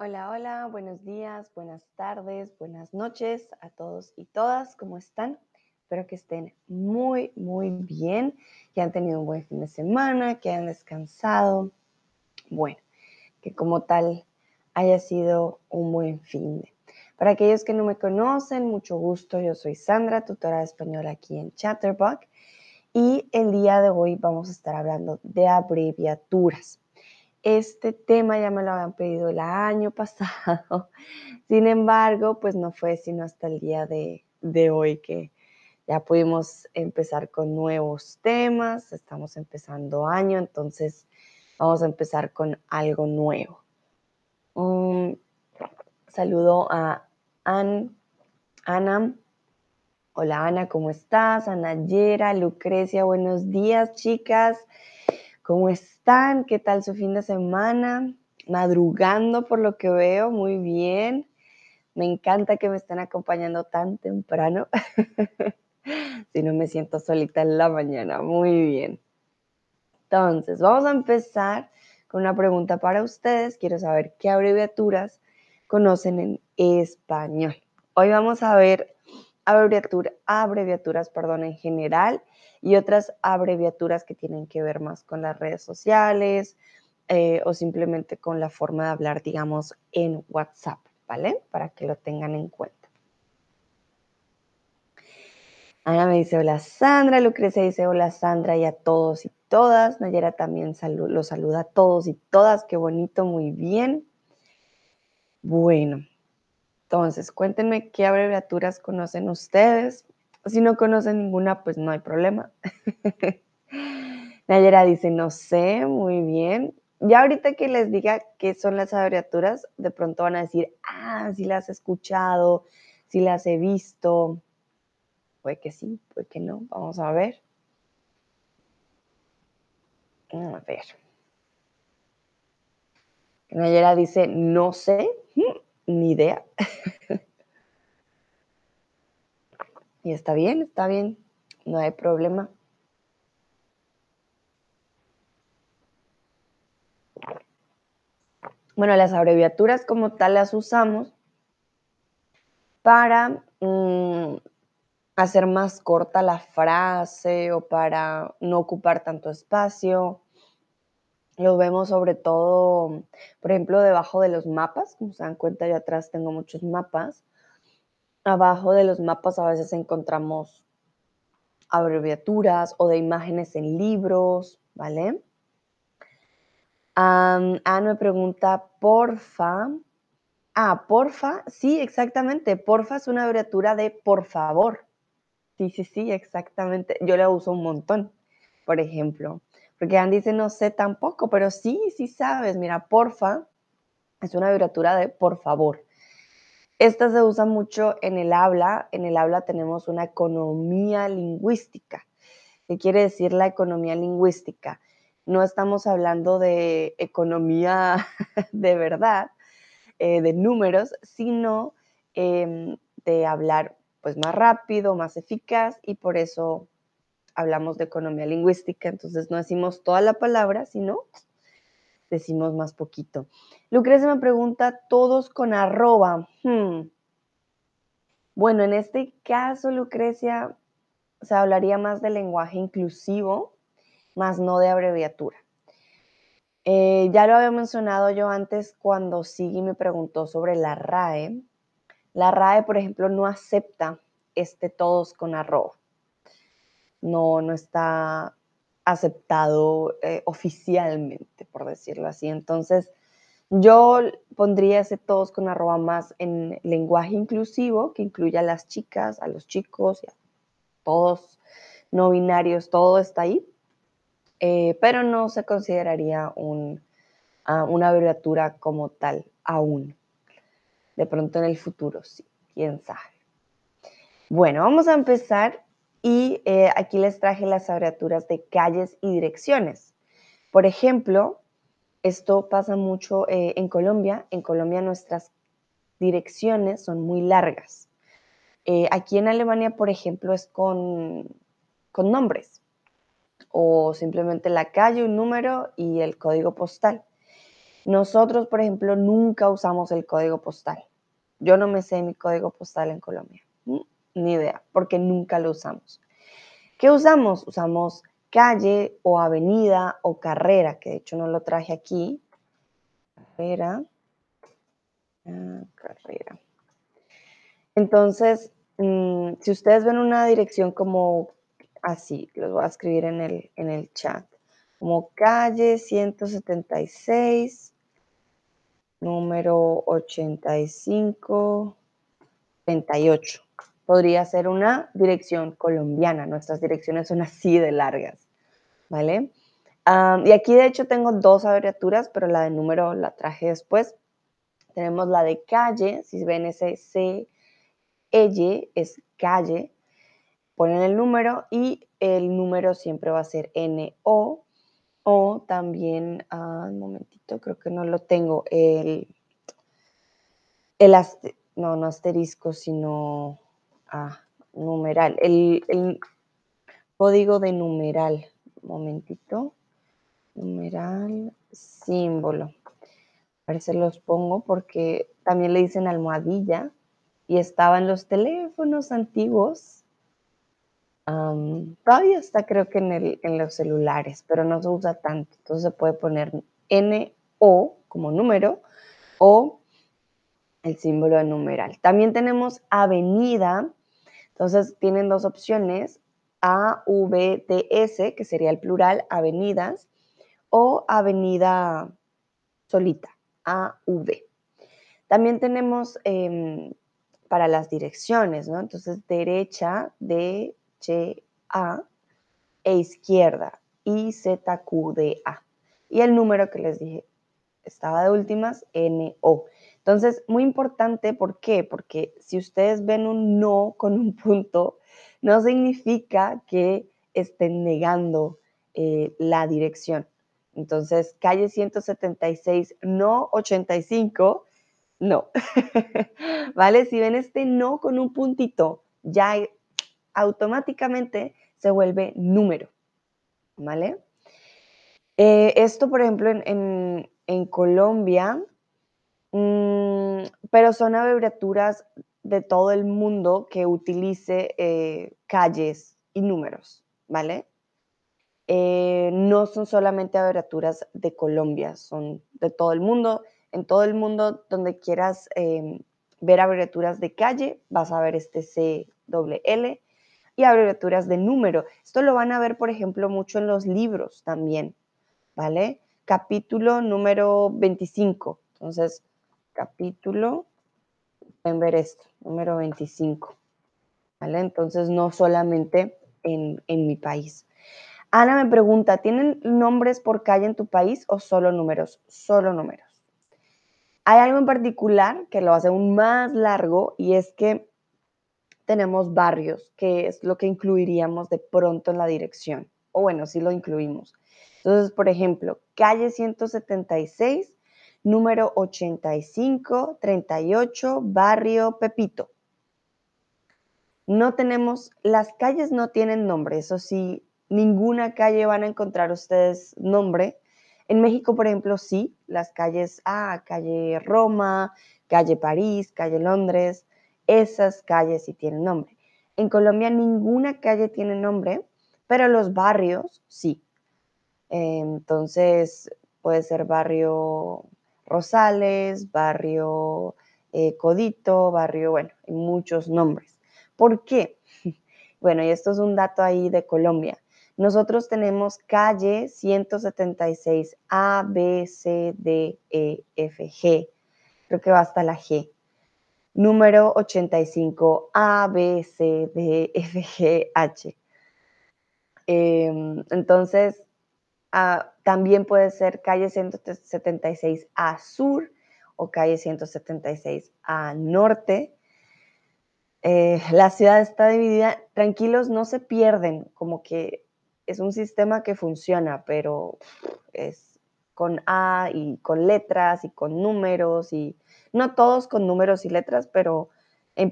Hola, hola, buenos días, buenas tardes, buenas noches a todos y todas, ¿cómo están? Espero que estén muy, muy bien, que han tenido un buen fin de semana, que hayan descansado. Bueno, que como tal haya sido un buen fin. Para aquellos que no me conocen, mucho gusto, yo soy Sandra, tutora de español aquí en Chatterbox y el día de hoy vamos a estar hablando de abreviaturas. Este tema ya me lo habían pedido el año pasado, sin embargo, pues no fue sino hasta el día de, hoy que ya pudimos empezar con nuevos temas, estamos empezando año, entonces vamos a empezar con algo nuevo. Saludo a Ana. Hola Ana, ¿cómo estás? Ana Yera, Lucrecia, buenos días chicas. ¿Cómo ¿Qué tal su fin de semana? Madrugando por lo que veo, muy bien. Me encanta que me estén acompañando tan temprano. si no me siento solita en la mañana, muy bien. Entonces, vamos a empezar con una pregunta para ustedes. Quiero saber qué abreviaturas conocen en español. Hoy vamos a ver abreviaturas perdón, en general y otras abreviaturas que tienen que ver más con las redes sociales eh, o simplemente con la forma de hablar, digamos, en WhatsApp, ¿vale? Para que lo tengan en cuenta. Ana me dice hola Sandra, Lucrecia dice hola Sandra y a todos y todas. Nayera también los saluda a todos y todas, qué bonito, muy bien. Bueno, entonces, cuéntenme qué abreviaturas conocen ustedes. Si no conocen ninguna, pues no hay problema. Nayera dice, no sé, muy bien. Ya ahorita que les diga qué son las abreviaturas, de pronto van a decir, ah, sí las he escuchado, sí las he visto. Puede que sí, puede que no. Vamos a ver. A ver. Nayera dice, no sé. Ni idea. y está bien, está bien, no hay problema. Bueno, las abreviaturas como tal las usamos para mm, hacer más corta la frase o para no ocupar tanto espacio lo vemos sobre todo, por ejemplo, debajo de los mapas. Como se dan cuenta, yo atrás tengo muchos mapas. Abajo de los mapas a veces encontramos abreviaturas o de imágenes en libros, ¿vale? Um, me pregunta, porfa. Ah, porfa, sí, exactamente. Porfa es una abreviatura de por favor. Sí, sí, sí, exactamente. Yo la uso un montón, por ejemplo. Porque Andy dice, no sé tampoco, pero sí, sí sabes. Mira, porfa es una abreviatura de por favor. Esta se usa mucho en el habla. En el habla tenemos una economía lingüística. ¿Qué quiere decir la economía lingüística? No estamos hablando de economía de verdad, eh, de números, sino em, de hablar pues más rápido, más eficaz y por eso hablamos de economía lingüística, entonces no decimos toda la palabra, sino decimos más poquito. Lucrecia me pregunta, todos con arroba. Hmm. Bueno, en este caso, Lucrecia, se hablaría más de lenguaje inclusivo, más no de abreviatura. Eh, ya lo había mencionado yo antes cuando Sigui me preguntó sobre la RAE. La RAE, por ejemplo, no acepta este todos con arroba no, no está aceptado eh, oficialmente, por decirlo así. Entonces, yo pondría ese todos con arroba más en lenguaje inclusivo, que incluya a las chicas, a los chicos, a todos no binarios, todo está ahí, eh, pero no se consideraría un, ah, una abreviatura como tal aún. De pronto en el futuro, sí, quién sabe. Bueno, vamos a empezar y eh, aquí les traje las abreviaturas de calles y direcciones. Por ejemplo, esto pasa mucho eh, en Colombia. En Colombia nuestras direcciones son muy largas. Eh, aquí en Alemania, por ejemplo, es con, con nombres o simplemente la calle, un número y el código postal. Nosotros, por ejemplo, nunca usamos el código postal. Yo no me sé mi código postal en Colombia, ni idea, porque nunca lo usamos. ¿Qué usamos? Usamos calle o avenida o carrera, que de hecho no lo traje aquí. Carrera. Ah, carrera. Entonces, mm, si ustedes ven una dirección como así, los voy a escribir en el, en el chat, como calle 176, número 85, 38. Podría ser una dirección colombiana. Nuestras direcciones son así de largas, ¿vale? y aquí de hecho tengo dos abreviaturas, pero la de número la traje después. Tenemos la de calle, si ven ese C, E, es calle. Ponen el número y el número siempre va a ser N-O o también, ah, un momentito, creo que no lo tengo, el, el no, no asterisco, sino ah, numeral, el, el, código de numeral, momentito, numeral, símbolo. A ver si los pongo porque también le dicen almohadilla y estaba en los teléfonos antiguos todavía está creo que en, en, los celulares, pero no se usa tanto. Entonces se puede poner NO como número o el símbolo de numeral. También tenemos avenida. Entonces tienen dos opciones, A, V, T, S, que sería el plural, avenidas, o avenida solita, A, V. También tenemos em, para las direcciones, ¿no? Entonces derecha, de a e izquierda, A Y el número que les dije estaba de últimas, NO. Entonces, muy importante, ¿por qué? Porque si ustedes ven un no con un punto, no significa que estén negando eh, la dirección. Entonces, calle 176, no 85, no. ¿Vale? Si ven este no con un puntito, ya automáticamente se vuelve número, ¿vale? Eh, esto, por ejemplo, en, Colombia, mm, pero son abreviaturas de todo el mundo que utilice eh, calles y números, ¿vale? Eh, no son solamente abreviaturas de Colombia, son de todo el mundo. En todo el mundo, donde quieras ver abreviaturas de calle, vas a ver este CWL y abreviaturas de número. Esto lo van a ver, por ejemplo, mucho en los libros también, ¿vale? Capítulo número 25. Entonces, capítulo, pueden ver esto, número 25, ¿vale? Entonces, no solamente en, en mi país. Ana me pregunta, ¿tienen nombres por calle en tu país o solo números? Solo números. Hay algo en particular que lo hace aún más largo y es que tenemos barrios, que es lo que incluiríamos de pronto en la dirección. O bueno, sí lo incluimos. Entonces, por ejemplo, calle 176, número 8538, barrio Pepito. No tenemos, las calles no tienen nombre, eso sí, ninguna calle van a encontrar ustedes nombre. En México, por ejemplo, sí, las calles, ah, calle Roma, calle París, calle Londres, esas calles sí tienen nombre. En Colombia ninguna calle tiene nombre, pero los barrios sí. Entonces puede ser barrio Rosales, barrio eh, Codito, barrio, bueno, muchos nombres. ¿Por qué? Bueno, y esto es un dato ahí de Colombia. Nosotros tenemos calle 176 A, B, C, D, E, F, G. Creo que va hasta la G número 85 A, B, C, D, F, G, H. Em, entonces, ah, también puede ser calle 176 A Sur o calle 176 A Norte. Eh, la ciudad está dividida, tranquilos, no se pierden, como que es un sistema que funciona, pero es con A y con letras y con números y no todos con números y letras, pero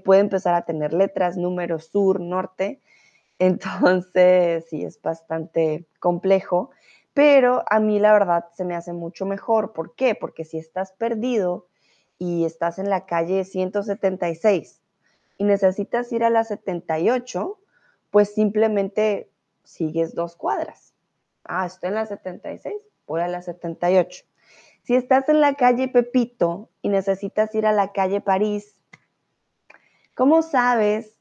puede empezar a tener letras, números, sur, norte. Entonces, sí, es bastante complejo, pero a mí la verdad se me hace mucho mejor. ¿Por qué? Porque si estás perdido y estás en la calle 176 y necesitas ir a la 78, pues simplemente sigues dos cuadras. Ah, estoy en la 76, voy a la 78. Si estás en la calle Pepito y necesitas ir a la calle París, ¿cómo sabes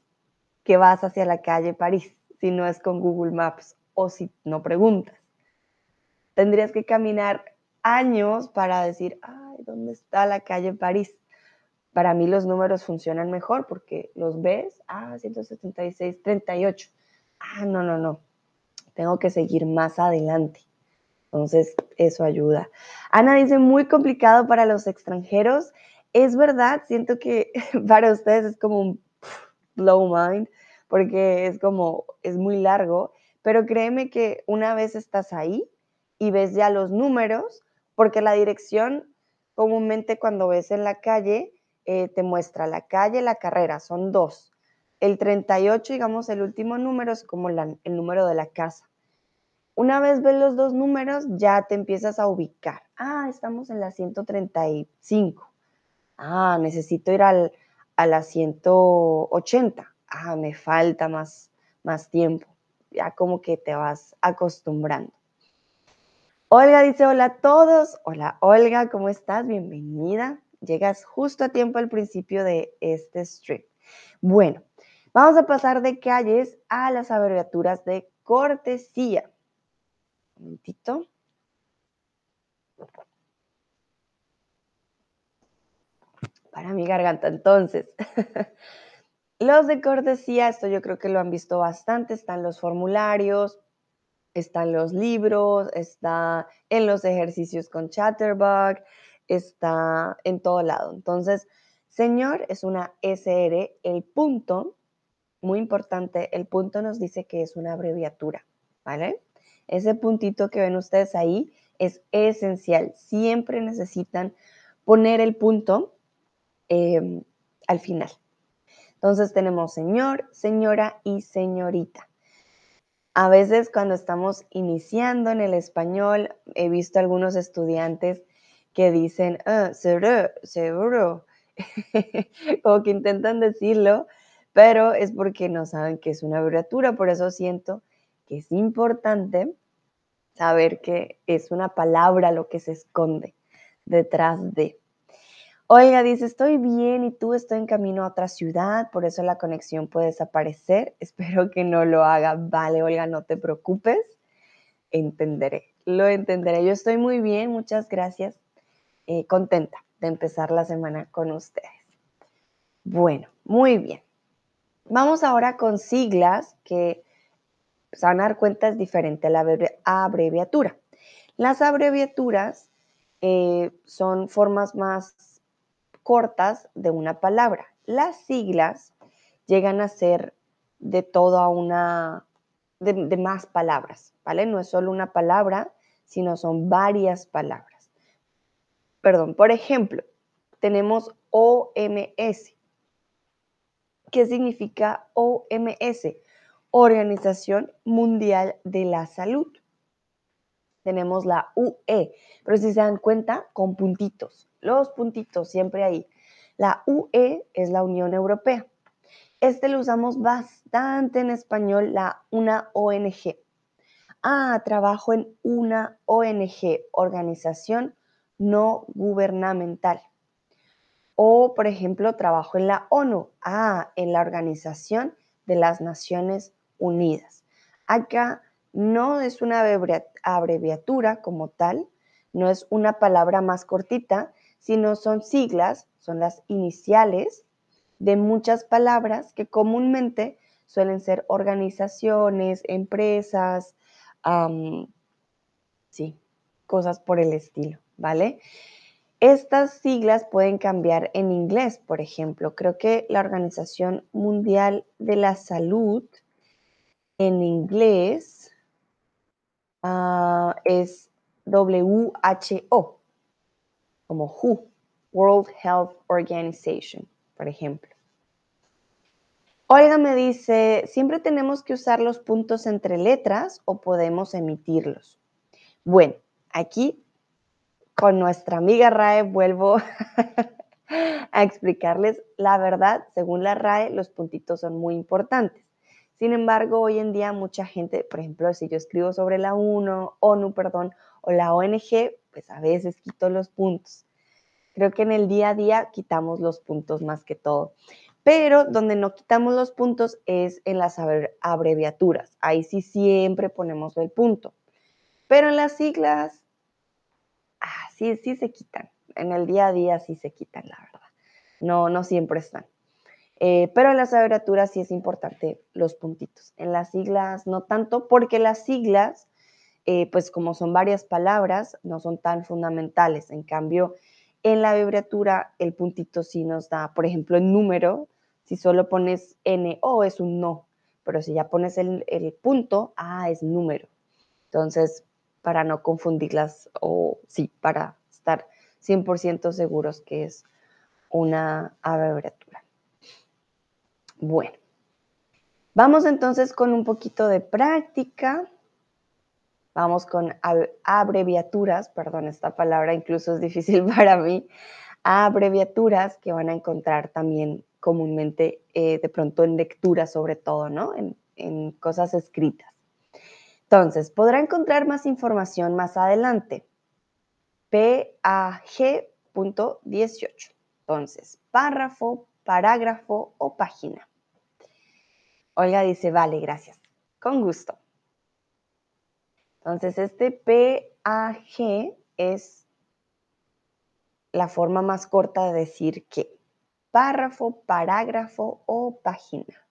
que vas hacia la calle París si no es con Google Maps o si no preguntas? Tendrías que caminar años para decir, ay, ¿dónde está la calle París? Para mí los números funcionan mejor porque los ves, ah, 176, 38. Ah, no, no, no. Tengo que seguir más adelante. Entonces, eso ayuda. Ana dice, muy complicado para los extranjeros. Es verdad, siento que para ustedes es como un blow mind, porque es como, es muy largo, pero créeme que una vez estás ahí y ves ya los números, porque la dirección comúnmente cuando ves en la calle, eh, te muestra la calle, la carrera, son dos. El 38, digamos, el último número es como el número de la casa. Una vez ves los dos números, ya te empiezas a ubicar. Ah, estamos en la 135. Ah, necesito ir al, a la 180. Ah, me falta más, más tiempo. Ya como que te vas acostumbrando. Olga dice, hola a todos. Hola Olga, ¿cómo estás? Bienvenida. Llegas justo a tiempo al principio de este stream. Bueno, vamos a pasar de calles a las abreviaturas de cortesía. Un momentito. Para mi garganta, entonces. los de cortesía, esto yo creo que lo han visto bastante, están los formularios, están los libros, está en los ejercicios con Chatterbug, está en todo lado. Entonces, señor es una SR, el punto, muy importante, el punto nos dice que es una abreviatura, ¿vale? Ese puntito que ven ustedes ahí es esencial. Siempre necesitan poner el punto em, al final. Entonces tenemos señor, señora y señorita. A veces cuando estamos iniciando en el español, he visto algunos estudiantes que dicen, ah, seguro, seguro, que intentan decirlo, pero es porque no saben que es una abreviatura, por eso siento que es importante saber que es una palabra lo que se esconde detrás de. Olga dice, estoy bien y tú estoy en camino a otra ciudad, por eso la conexión puede desaparecer. Espero que no lo haga. Vale, Olga, no te preocupes. Entenderé, lo entenderé. Yo estoy muy bien, muchas gracias. Eh, contenta de empezar la semana con ustedes. Bueno, muy bien. Vamos ahora con siglas que se van a dar cuenta es diferente a la abreviatura. Las abreviaturas eh, son formas más cortas de una palabra. Las siglas llegan a ser de toda una, de, más palabras, ¿vale? No es solo una palabra, sino son varias palabras. Perdón, por ejemplo, tenemos OMS. ¿Qué significa OMS? Organización Mundial de la Salud. Tenemos la UE, pero si se dan cuenta, con puntitos los puntitos siempre ahí. La UE es la Unión Europea. Este lo usamos bastante en español, la una ONG. Ah, trabajo en una ONG, organización no gubernamental. O, por ejemplo, trabajo en la ONU. Ah, en la Organización de las Naciones Unidas. Acá no es una abreviatura como tal, no es una palabra más cortita, sino son siglas, son las iniciales de muchas palabras que comúnmente suelen ser organizaciones, empresas, sí, cosas por el estilo, ¿vale? Estas siglas pueden cambiar en inglés, por ejemplo. Creo que la Organización Mundial de la Salud en inglés ah, es WHO como WHO, World Health Organization, por ejemplo. Olga me dice, ¿siempre tenemos que usar los puntos entre letras o podemos emitirlos? Bueno, aquí con nuestra amiga RAE vuelvo a explicarles la verdad. Según la RAE, los puntitos son muy importantes. Sin embargo, hoy en día mucha gente, por ejemplo, si yo escribo sobre la 1, ONU, perdón, o la ONG, pues a veces quito los puntos. Creo que en el día a día quitamos los puntos más que todo. Pero donde no quitamos los puntos es en las abreviaturas. Ahí sí siempre ponemos el punto. Pero en las siglas, ah, sí, sí se quitan. En el día a día sí se quitan, la verdad. No, no siempre están. Eh, pero en las abreviaturas sí es importante los puntitos. En las siglas no tanto, porque las siglas, eh, pues como son varias palabras, no son tan fundamentales. En cambio, en la abreviatura el puntito sí nos da, por ejemplo, el número, si solo pones N o es un no, pero si ya pones el, el punto, ah, es número. Entonces, para no confundirlas o sí, para estar 100% seguros que es una abreviatura. Bueno, vamos entonces con un poquito de práctica. Vamos con abreviaturas, perdón, esta palabra incluso es difícil para mí. Abreviaturas que van a encontrar también comúnmente eh, de pronto en lectura sobre todo, ¿no? En, en cosas escritas. Entonces, podrá encontrar más información más adelante. PAG.18. Entonces, párrafo, parágrafo o página. Olga dice, vale, gracias. Con gusto. Entonces, este PAG es la forma más corta de decir que párrafo, parágrafo o página.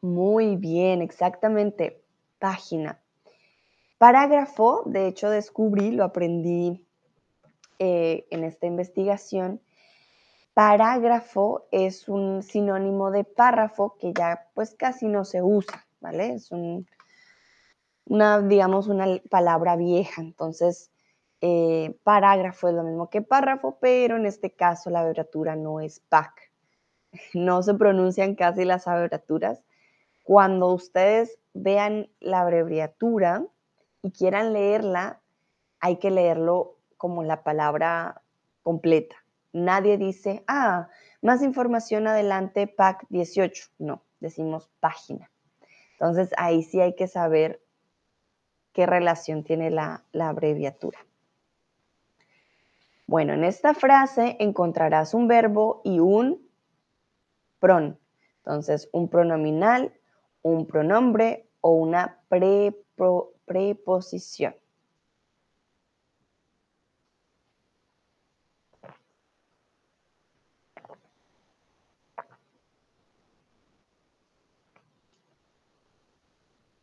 Muy bien, exactamente, página. Parágrafo, de hecho descubrí, lo aprendí eh, en esta investigación, parágrafo es un sinónimo de párrafo que ya pues casi no se usa, ¿vale? Es una, digamos, una palabra vieja, entonces eh, parágrafo es lo mismo que párrafo, pero en este caso la abreviatura no es PAC. No se pronuncian casi las abreviaturas. Cuando ustedes vean la abreviatura y quieran leerla, hay que leerlo como la palabra completa. Nadie dice, ah, más información adelante, PAC 18. No, decimos página. Entonces ahí sí hay que saber qué relación tiene la, la abreviatura. Bueno, en esta frase encontrarás un verbo y un pron. Entonces, un pronominal, un pronombre o una preposición.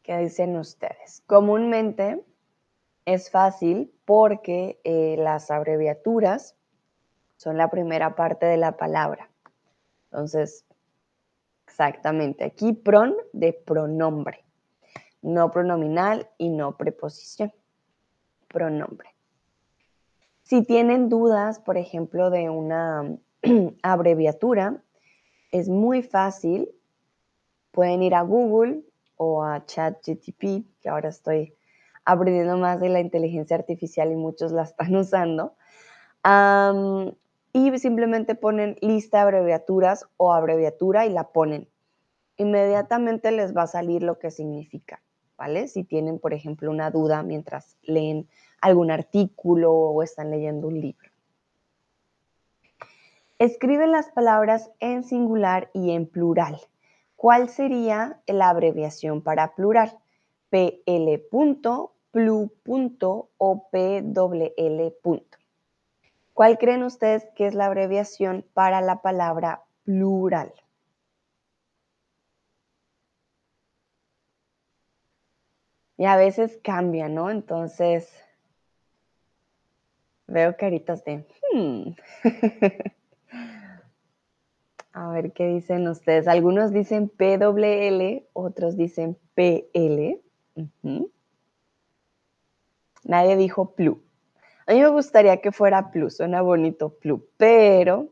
¿Qué dicen ustedes? Comúnmente es fácil porque eh, las abreviaturas son la primera parte de la palabra. Entonces, exactamente, aquí pron de pronombre, no pronominal y no preposición, pronombre. Si tienen dudas, por ejemplo, de una abreviatura, es muy fácil. Pueden ir a Google o a ChatGTP, que ahora estoy aprendiendo más de la inteligencia artificial y muchos la están usando. y simplemente ponen lista de abreviaturas o abreviatura y la ponen. Inmediatamente les va a salir lo que significa, ¿vale? Si tienen, por ejemplo, una duda mientras leen algún artículo o están leyendo un libro. Escriben las palabras en singular y en plural. ¿Cuál sería la abreviación para plural? PL plu o PWL ¿Cuál creen ustedes que es la abreviación para la palabra plural? Y a veces cambia, ¿no? Entonces, veo caritas de... Hmm. A ver qué dicen ustedes. Algunos dicen PWL, otros dicen PL. Nadie dijo plu. A mí me gustaría que fuera plu, suena bonito plu, pero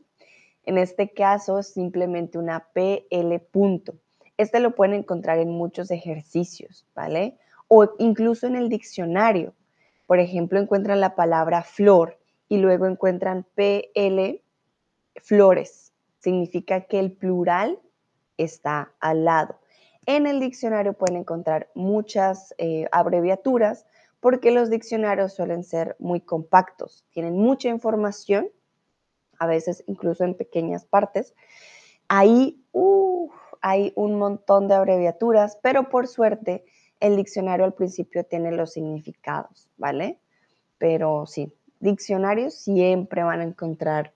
en este caso es simplemente una PL punto. Este lo pueden encontrar en muchos ejercicios, ¿vale? o incluso en el diccionario. Por ejemplo, encuentran la palabra flor y luego encuentran PL flores. Significa que el plural está al lado. En el diccionario pueden encontrar muchas eh, abreviaturas porque los diccionarios suelen ser muy compactos, tienen mucha información, a veces incluso en pequeñas partes. Ahí hay un montón de abreviaturas, pero por suerte el diccionario al principio tiene los significados, ¿vale? Pero sí, diccionarios siempre van a encontrar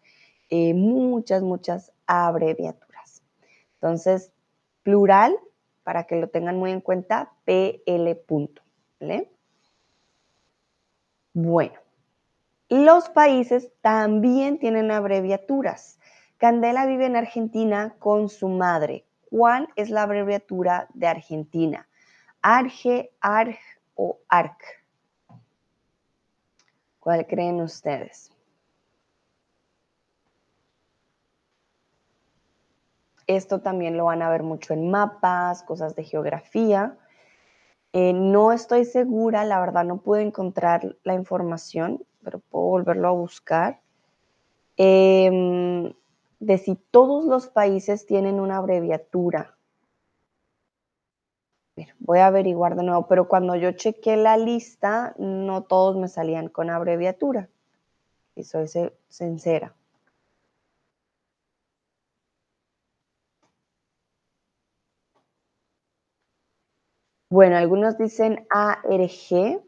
eh, muchas, muchas abreviaturas. Entonces, plural, para que lo tengan muy en cuenta, PL punto, ¿vale? Bueno, los países también tienen abreviaturas. Candela vive en Argentina con su madre. ¿Cuál es la abreviatura de Argentina? Arge, Arg o Arc. ¿Cuál creen ustedes? Esto también lo van a ver mucho en mapas, cosas de geografía. Eh, no estoy segura, la verdad no pude encontrar la información, pero puedo volverlo a buscar. Em, de si todos los países tienen una abreviatura. voy a averiguar de nuevo, pero cuando yo chequé la lista, no todos me salían con abreviatura. Y soy sincera. Bueno, algunos dicen ARG,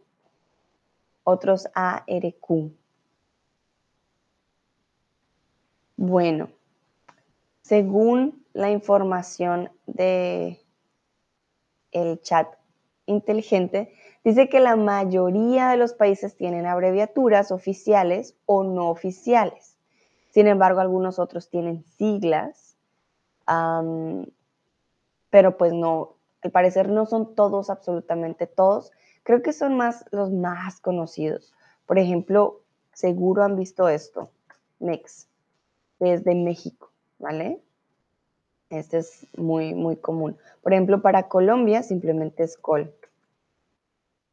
otros ARQ. Bueno, según la información de el chat inteligente, dice que la mayoría de los países tienen abreviaturas oficiales o no oficiales. Sin embargo, algunos otros tienen siglas, pero pues no, al parecer no son todos, absolutamente todos. Creo que son más los más conocidos. Por ejemplo, seguro han visto esto, MEX, desde México, ¿vale? Este es muy, muy común. Por ejemplo, para Colombia simplemente es Col.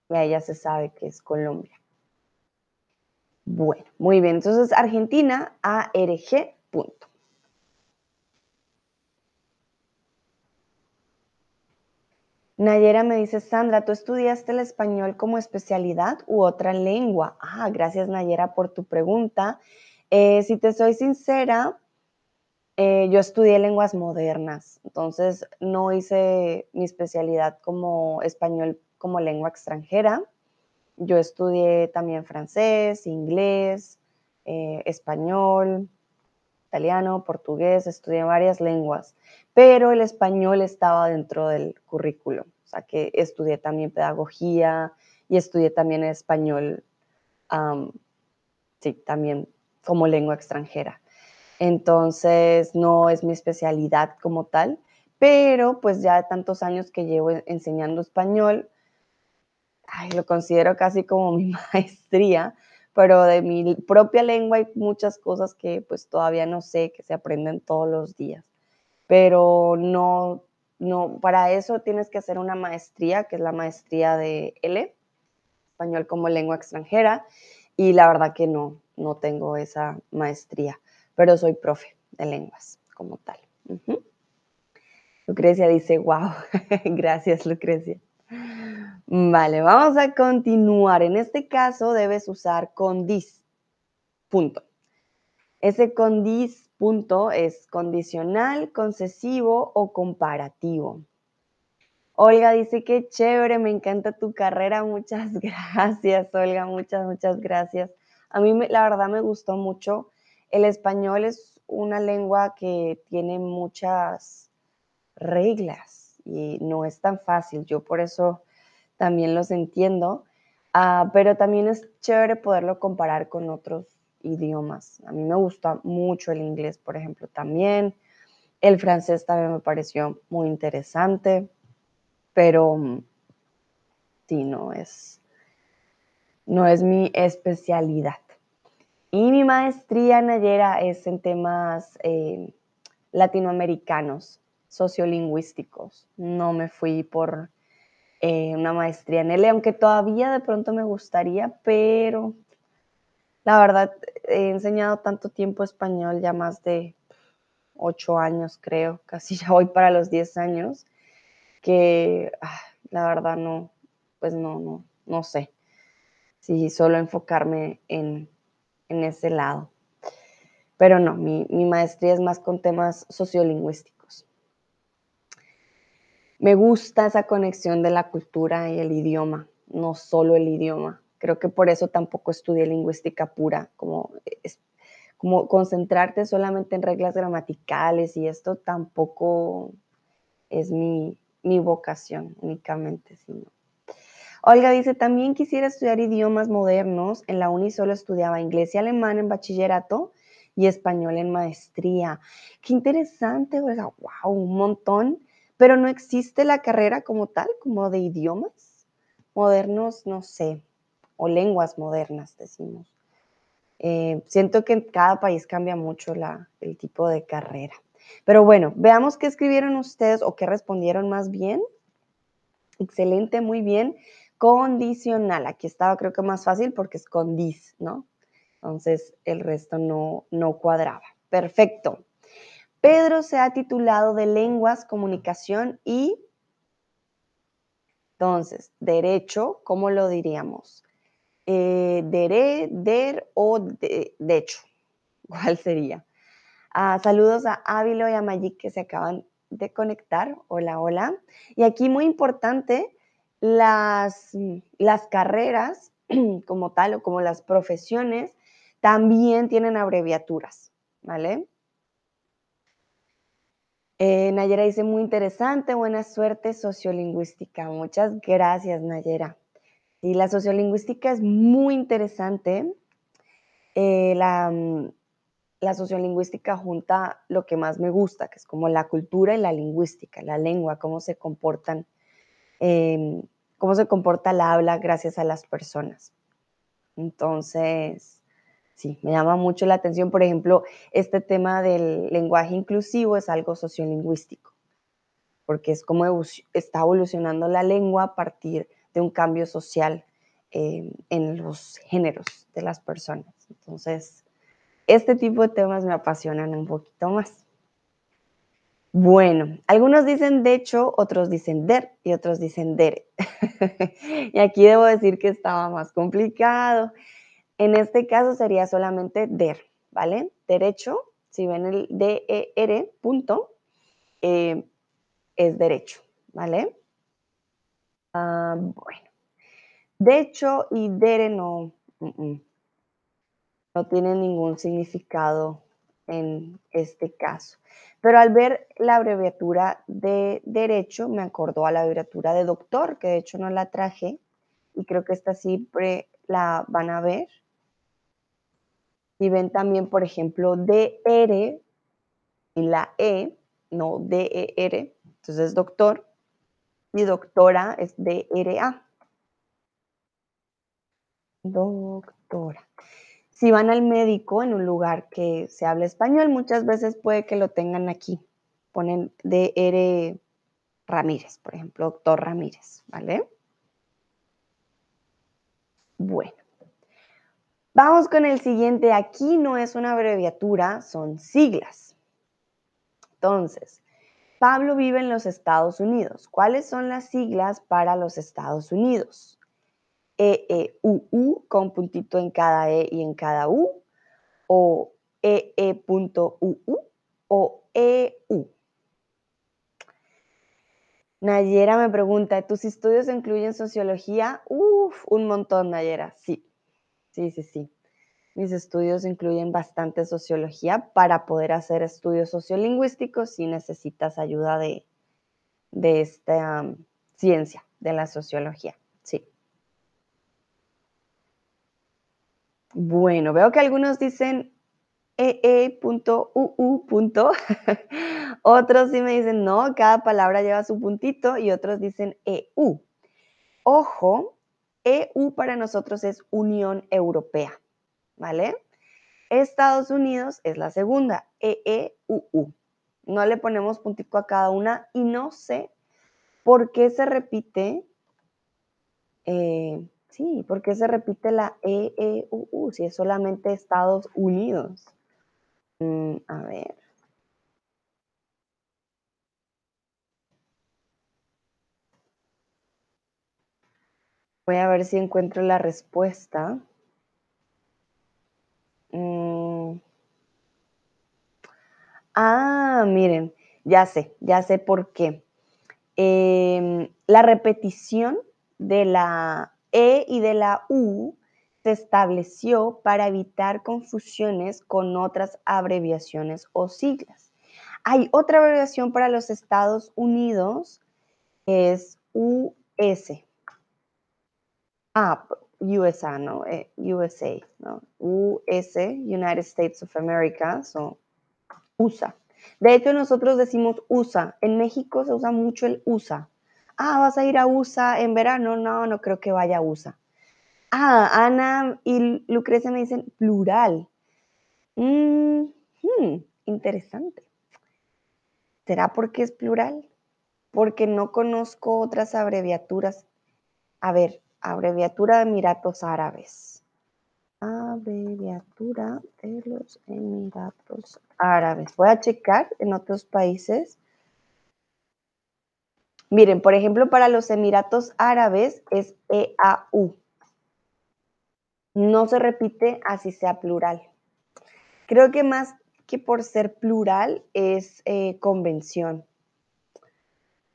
Ya se sabe que es Colombia. Bueno, muy bien. Entonces, Argentina, ARG, punto. Nayera me dice, Sandra, ¿tú estudiaste el español como especialidad u otra lengua? Ah, gracias Nayera por tu pregunta. Eh, si te soy sincera, eh, yo estudié lenguas modernas, entonces no hice mi especialidad como español como lengua extranjera. Yo estudié también francés, inglés, eh, español, italiano, portugués, estudié varias lenguas pero el español estaba dentro del currículo. O sea, que estudié también pedagogía y estudié también español, sí, también como lengua extranjera. Entonces, no es mi especialidad como tal, pero pues ya de tantos años que llevo enseñando español, lo considero casi como mi maestría, pero de mi propia lengua hay muchas cosas que pues todavía no sé, que se aprenden todos los días pero no, no, para eso tienes que hacer una maestría, que es la maestría de L, español como lengua extranjera, y la verdad que no, no tengo esa maestría, pero soy profe de lenguas como tal. Lucrecia dice, wow, gracias Lucrecia. Vale, vamos a continuar. En este caso debes usar condis, punto. Ese condis punto es condicional, concesivo o comparativo. Olga dice que chévere, me encanta tu carrera, muchas gracias, Olga, muchas, muchas gracias. A mí la verdad me gustó mucho. El español es una lengua que tiene muchas reglas y no es tan fácil. Yo por eso también los entiendo, ah, pero también es chévere poderlo comparar con otros idiomas. A mí me gusta mucho el inglés, por ejemplo, también. El francés también me pareció muy interesante, pero mm, sí, no es, no es mi especialidad. Y mi maestría, Nayera, es en temas eh, latinoamericanos, sociolingüísticos. No me fui por eh, una maestría en L, aunque todavía de pronto me gustaría, pero la verdad he enseñado tanto tiempo español, ya más de ocho años creo, casi ya voy para los diez años, que ah, la verdad no, pues no, no, no sé si solo enfocarme en, en ese lado. Pero no, mi, mi maestría es más con temas sociolingüísticos. Me gusta esa conexión de la cultura y el idioma, no solo el idioma. Creo que por eso tampoco estudié lingüística pura, como, concentrarte solamente en reglas gramaticales y esto tampoco es mi, mi vocación únicamente, sino Olga dice, también quisiera estudiar idiomas modernos. En la uni solo estudiaba inglés y alemán en bachillerato y español en maestría. Qué interesante, Olga. Wow, un montón. Pero no existe la carrera como tal, como de idiomas modernos, no sé, o lenguas modernas, decimos. Eh, siento que en cada país cambia mucho la, el tipo de carrera. Pero bueno, veamos qué escribieron ustedes o qué respondieron más bien. Excelente, muy bien. Condicional. Aquí estaba creo que más fácil porque es con dis, ¿no? Entonces el resto no, no cuadraba. Perfecto. Pedro se ha titulado de Lenguas, Comunicación y... Entonces, derecho, ¿cómo lo diríamos? Eh, dere, der o de, de hecho. ¿Cuál sería? Ah, saludos a Ávilo y a Magic que se acaban de conectar. Hola, hola. Y aquí muy importante, las, las carreras como tal o como las profesiones también tienen abreviaturas, ¿vale? Eh, Nayera dice, muy interesante, buena suerte sociolingüística. Muchas gracias, Nayera. Y la sociolingüística es muy interesante. Eh, la, la sociolingüística junta lo que más me gusta, que es como la cultura y la lingüística, la lengua, cómo se comportan, eh, cómo se comporta la habla gracias a las personas. Entonces, sí, me llama mucho la atención, por ejemplo, este tema del lenguaje inclusivo es algo sociolingüístico, porque es como está evolucionando la lengua a partir de un cambio social eh, en los géneros de las personas. Entonces, este tipo de temas me apasionan un poquito más. Bueno, algunos dicen de hecho, otros dicen der y otros dicen dere. y aquí debo decir que estaba más complicado. En este caso sería solamente der, ¿vale? Derecho, si ven el D-E-R, punto, eh, es derecho, ¿vale? Ah, bueno, de hecho y dere no, no tienen ningún significado en este caso. Pero al ver la abreviatura de derecho, me acordó a la abreviatura de doctor, que de hecho no la traje, y creo que esta siempre la van a ver. Y ven también, por ejemplo, DR y la E, no DER, entonces doctor, y doctora es DRA. Doctora. Si van al médico en un lugar que se habla español, muchas veces puede que lo tengan aquí. Ponen DR Ramírez, por ejemplo, doctor Ramírez, ¿vale? Bueno. Vamos con el siguiente. Aquí no es una abreviatura, son siglas. Entonces, Pablo vive en los Estados Unidos. ¿Cuáles son las siglas para los Estados Unidos? EEUU con puntito en cada E y en cada U, o EE.UU o EU. Nayera me pregunta, ¿tus estudios incluyen sociología? Uf, un montón, Nayera. Sí, sí, sí, sí. Mis estudios incluyen bastante sociología para poder hacer estudios sociolingüísticos si necesitas ayuda de, de esta um, ciencia, de la sociología. Bueno, veo que algunos dicen ee.uu. otros sí me dicen no, cada palabra lleva su puntito y otros dicen EU. Ojo, EU para nosotros es Unión Europea, ¿vale? Estados Unidos es la segunda, EEUU. No le ponemos puntito a cada una y no sé por qué se repite Eh, sí, ¿por qué se repite la E, E, U, U si es solamente Estados Unidos? Mm, a ver. Voy a ver si encuentro la respuesta. Mm. Ah, miren, ya sé, ya sé por qué. Em, la repetición de la E y de la U se estableció para evitar confusiones con otras abreviaciones o siglas. Hay otra abreviación para los Estados Unidos, es US. Ah, USA, ¿no? Eh, USA, ¿no? US, United States of America, so USA. De hecho, nosotros decimos USA. En México se usa mucho el USA. Ah, ¿vas a ir a USA en verano? No, no creo que vaya a USA. Ah, Ana y Lucrecia me dicen plural. Mm, hmm, interesante. ¿Será porque es plural? Porque no conozco otras abreviaturas. A ver, abreviatura de Emiratos Árabes. Abreviatura de los Emiratos Árabes. Voy a checar en otros países. Miren, por ejemplo, para los Emiratos Árabes es EAU. No se repite así sea plural. Creo que más que por ser plural es eh, convención.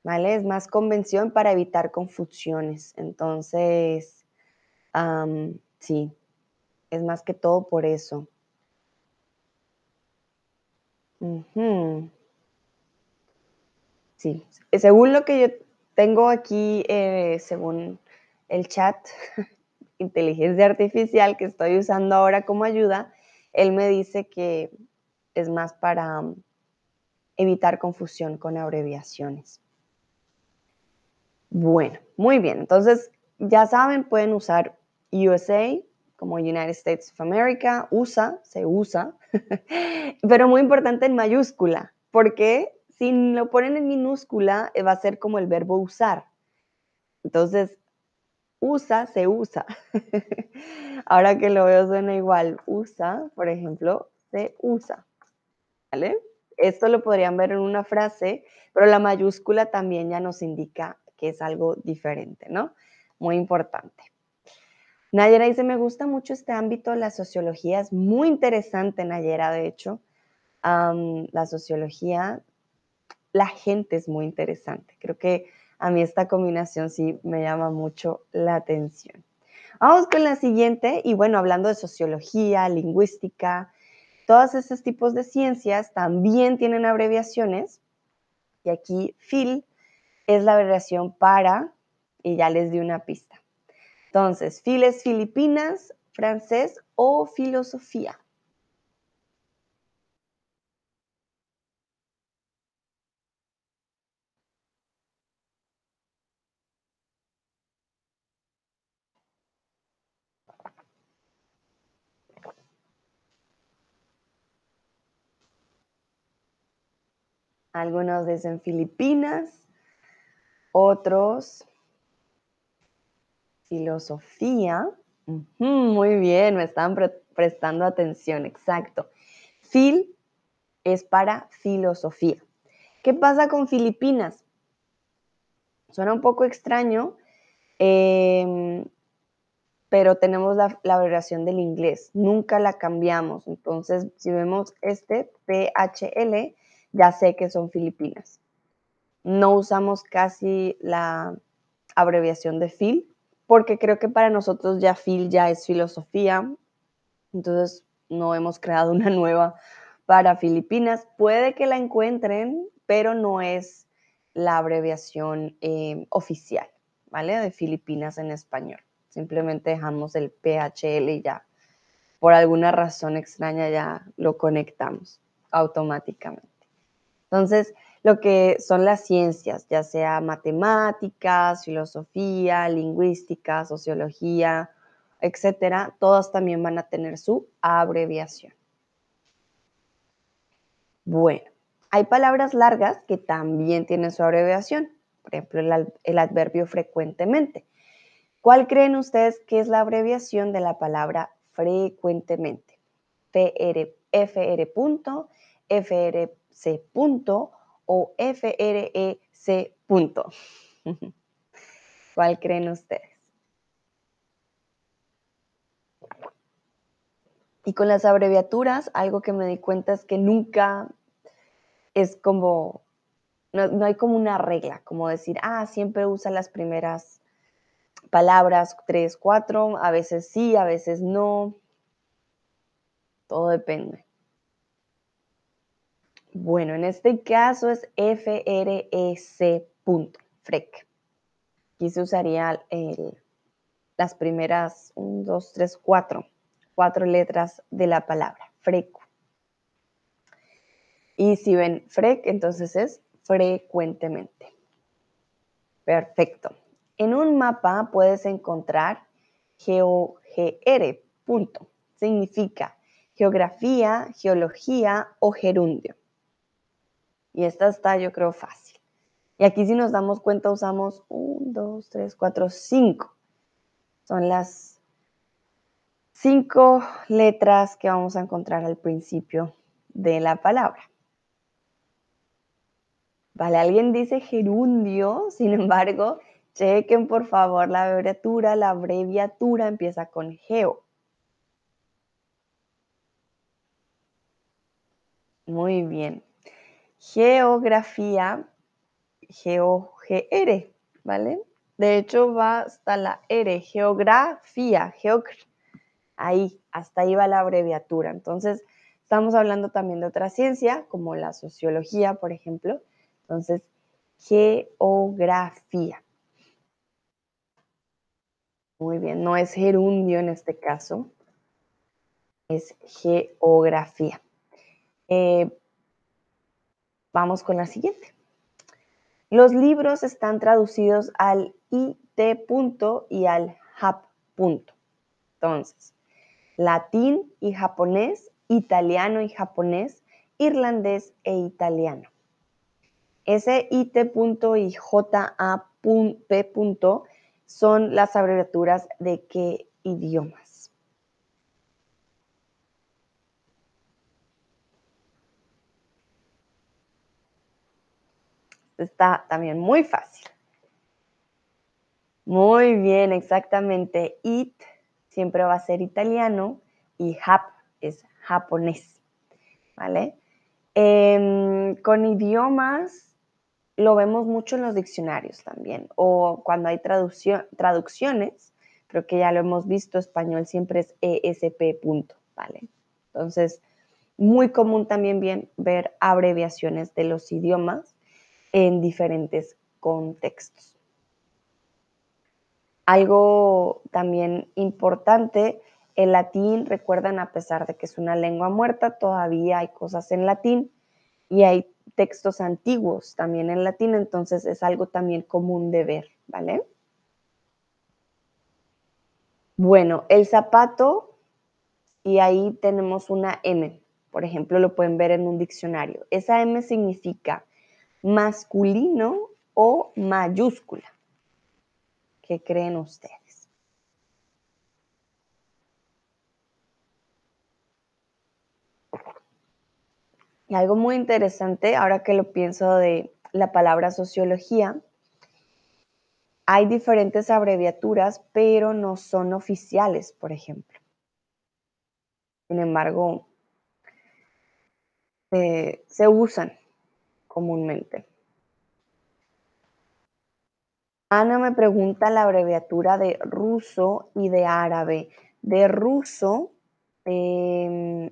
¿Vale? Es más convención para evitar confusiones. Entonces, sí, es más que todo por eso. Sí, según lo que yo tengo aquí, eh, según el chat, inteligencia artificial que estoy usando ahora como ayuda, él me dice que es más para evitar confusión con abreviaciones. Bueno, muy bien. Entonces, ya saben, pueden usar USA como United States of America, USA, se usa, pero muy importante en mayúscula, porque si lo ponen en minúscula eh, va a ser como el verbo usar. Entonces, usa, se usa. Ahora que lo veo suena igual. Usa, por ejemplo, se usa. ¿Vale? Esto lo podrían ver en una frase, pero la mayúscula también ya nos indica que es algo diferente, ¿no? Muy importante. Nayera dice, me gusta mucho este ámbito, la sociología es muy interesante, Nayera, de hecho. la sociología, la gente es muy interesante. Creo que a mí esta combinación sí me llama mucho la atención. Vamos con la siguiente, y bueno, hablando de sociología, lingüística, todos esos tipos de ciencias también tienen abreviaciones, y aquí Phil es la abreviación para, y ya les di una pista. Entonces, files Filipinas, francés o filosofía. Algunos dicen Filipinas, otros, filosofía. muy bien, me están prestando atención, exacto. Fil es para filosofía. ¿Qué pasa con Filipinas? Suena un poco extraño, em, pero tenemos la, la, abreviación del inglés, nunca la cambiamos. Entonces, si vemos este PHL, ya sé que son Filipinas no usamos casi la abreviación de FIL, porque creo que para nosotros ya FIL ya es filosofía, entonces no hemos creado una nueva para Filipinas. Puede que la encuentren, pero no es la abreviación eh, oficial, ¿vale? De Filipinas en español. Simplemente dejamos el PHL y ya, por alguna razón extraña, ya lo conectamos automáticamente. Entonces, lo que son las ciencias, ya sea matemáticas, filosofía, lingüística, sociología, etcétera, todas también van a tener su abreviación. Bueno, hay palabras largas que también tienen su abreviación, por ejemplo, el, adverbio frecuentemente. ¿Cuál creen ustedes que es la abreviación de la palabra frecuentemente? FR, FR punto, FRC punto o FREC punto. ¿Cuál creen ustedes? Y con las abreviaturas, algo que me di cuenta es que nunca es como, no, hay como una regla, como decir, ah, siempre usa las primeras palabras, tres, cuatro, a veces sí, a veces no. Todo depende. Bueno, en este caso es FREC FREC. Aquí se usaría las primeras, un, dos, tres, cuatro cuatro letras de la palabra, freco. Y si ven frec, entonces es frecuentemente. Perfecto. En un mapa puedes encontrar GeoGR, punto. Significa geografía, geología o gerundio. Y esta está, yo creo, fácil. Y aquí si nos damos cuenta usamos 1, 2, 3, 4, 5. Son las cinco letras que vamos a encontrar al principio de la palabra. Vale, alguien dice gerundio, sin embargo, chequen por favor la abreviatura. La abreviatura empieza con geo. Muy bien. Geografía, GeoGR, ¿vale? De hecho va hasta la R, geografía, geografía ahí, hasta ahí va la abreviatura. Entonces, estamos hablando también de otra ciencia, como la sociología, por ejemplo. Entonces, geografía. Muy bien, no es gerundio en este caso, es geografía. Eh, vamos con la siguiente. Los libros están traducidos al IT punto y al HAP punto. Entonces, latín y japonés, italiano y japonés, irlandés e italiano. Ese IT y JAP son las abreviaturas de qué idiomas. Está también muy fácil. Muy bien, exactamente. IT siempre va a ser italiano y Jap es japonés, ¿vale? Em, con idiomas lo vemos mucho en los diccionarios también, o cuando hay traducciones, creo que ya lo hemos visto, español siempre es ESP punto, ¿vale? Entonces, muy común también bien ver abreviaciones de los idiomas en diferentes contextos. Algo también importante, el latín, recuerdan, a pesar de que es una lengua muerta, todavía hay cosas en latín y hay textos antiguos también en latín, entonces es algo también común de ver, ¿vale? Bueno, el zapato, y ahí tenemos una M, por ejemplo, lo pueden ver en un diccionario. Esa M significa masculino o mayúscula. ¿Qué creen ustedes? Y algo muy interesante, ahora que lo pienso de la palabra sociología, hay diferentes abreviaturas, pero no son oficiales, por ejemplo. Sin embargo, eh, se usan comúnmente. Ana me pregunta la abreviatura de ruso y de árabe. De ruso, em,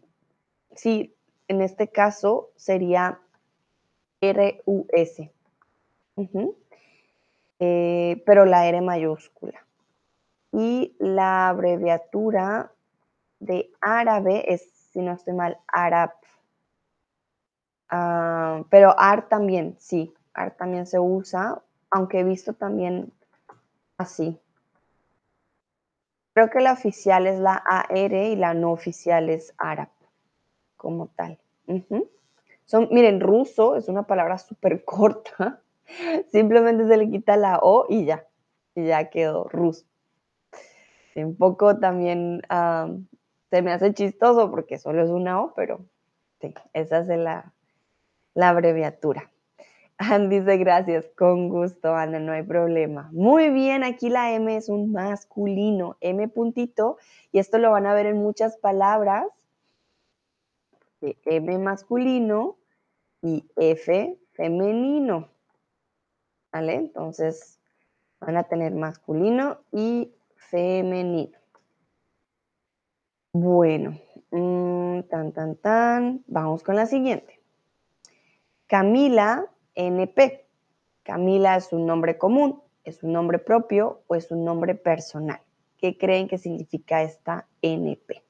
sí, en este caso sería RUS. Eh, pero la R mayúscula. Y la abreviatura de árabe es, si no estoy mal, Arab. Ah, pero AR también, sí, AR también se usa aunque he visto también así. Creo que la oficial es la AR y la no oficial es ARAB, como tal. Son, miren, ruso es una palabra súper corta. Simplemente se le quita la O y ya. Y ya quedó ruso. un poco también se me hace chistoso porque solo es una O, pero sí, esa es la, la abreviatura. Dice gracias, con gusto, Ana, no hay problema. Muy bien, aquí la M es un masculino, M puntito, y esto lo van a ver en muchas palabras. M masculino y F femenino. ¿Vale? Entonces van a tener masculino y femenino. Bueno, mm, tan, tan, tan. Vamos con la siguiente. Camila NP. Camila es un nombre común, es un nombre propio o es un nombre personal. ¿Qué creen que significa esta NP?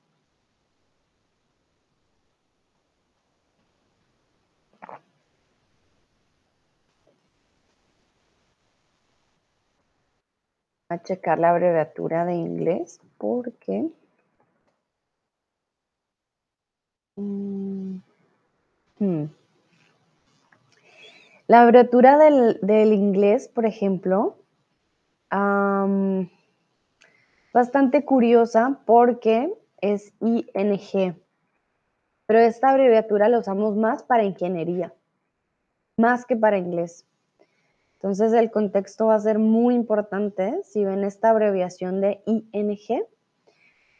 a checar la abreviatura de inglés porque mm, hmm. La abreviatura del, inglés, por ejemplo, bastante curiosa porque es ING, pero esta abreviatura la usamos más para ingeniería, más que para inglés. Entonces el contexto va a ser muy importante. Si ven esta abreviación de ING,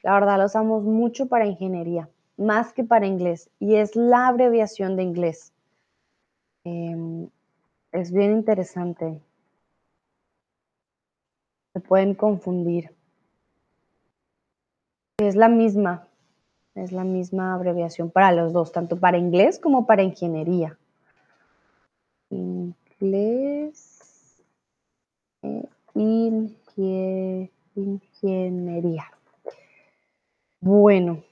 la verdad la usamos mucho para ingeniería, más que para inglés. Y es la abreviación de inglés. Em, es bien interesante. Se pueden confundir. Es la misma, es la misma abreviación para los dos, tanto para inglés como para ingeniería. Inglés ingeniería. Bueno,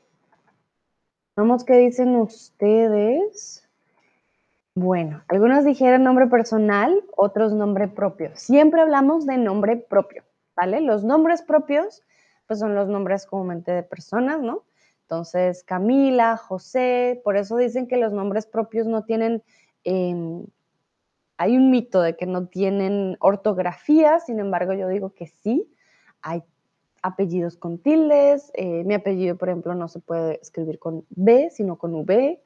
vamos, ¿qué dicen ustedes? Bueno, algunos dijeron nombre personal, otros nombre propio. Siempre hablamos de nombre propio, ¿vale? Los nombres propios, pues son los nombres comúnmente de personas, ¿no? Entonces, Camila, José, por eso dicen que los nombres propios no tienen em, hay un mito de que no tienen ortografía, sin embargo yo digo que sí, hay apellidos con tildes, eh, mi apellido por ejemplo no se puede escribir con B, sino con V,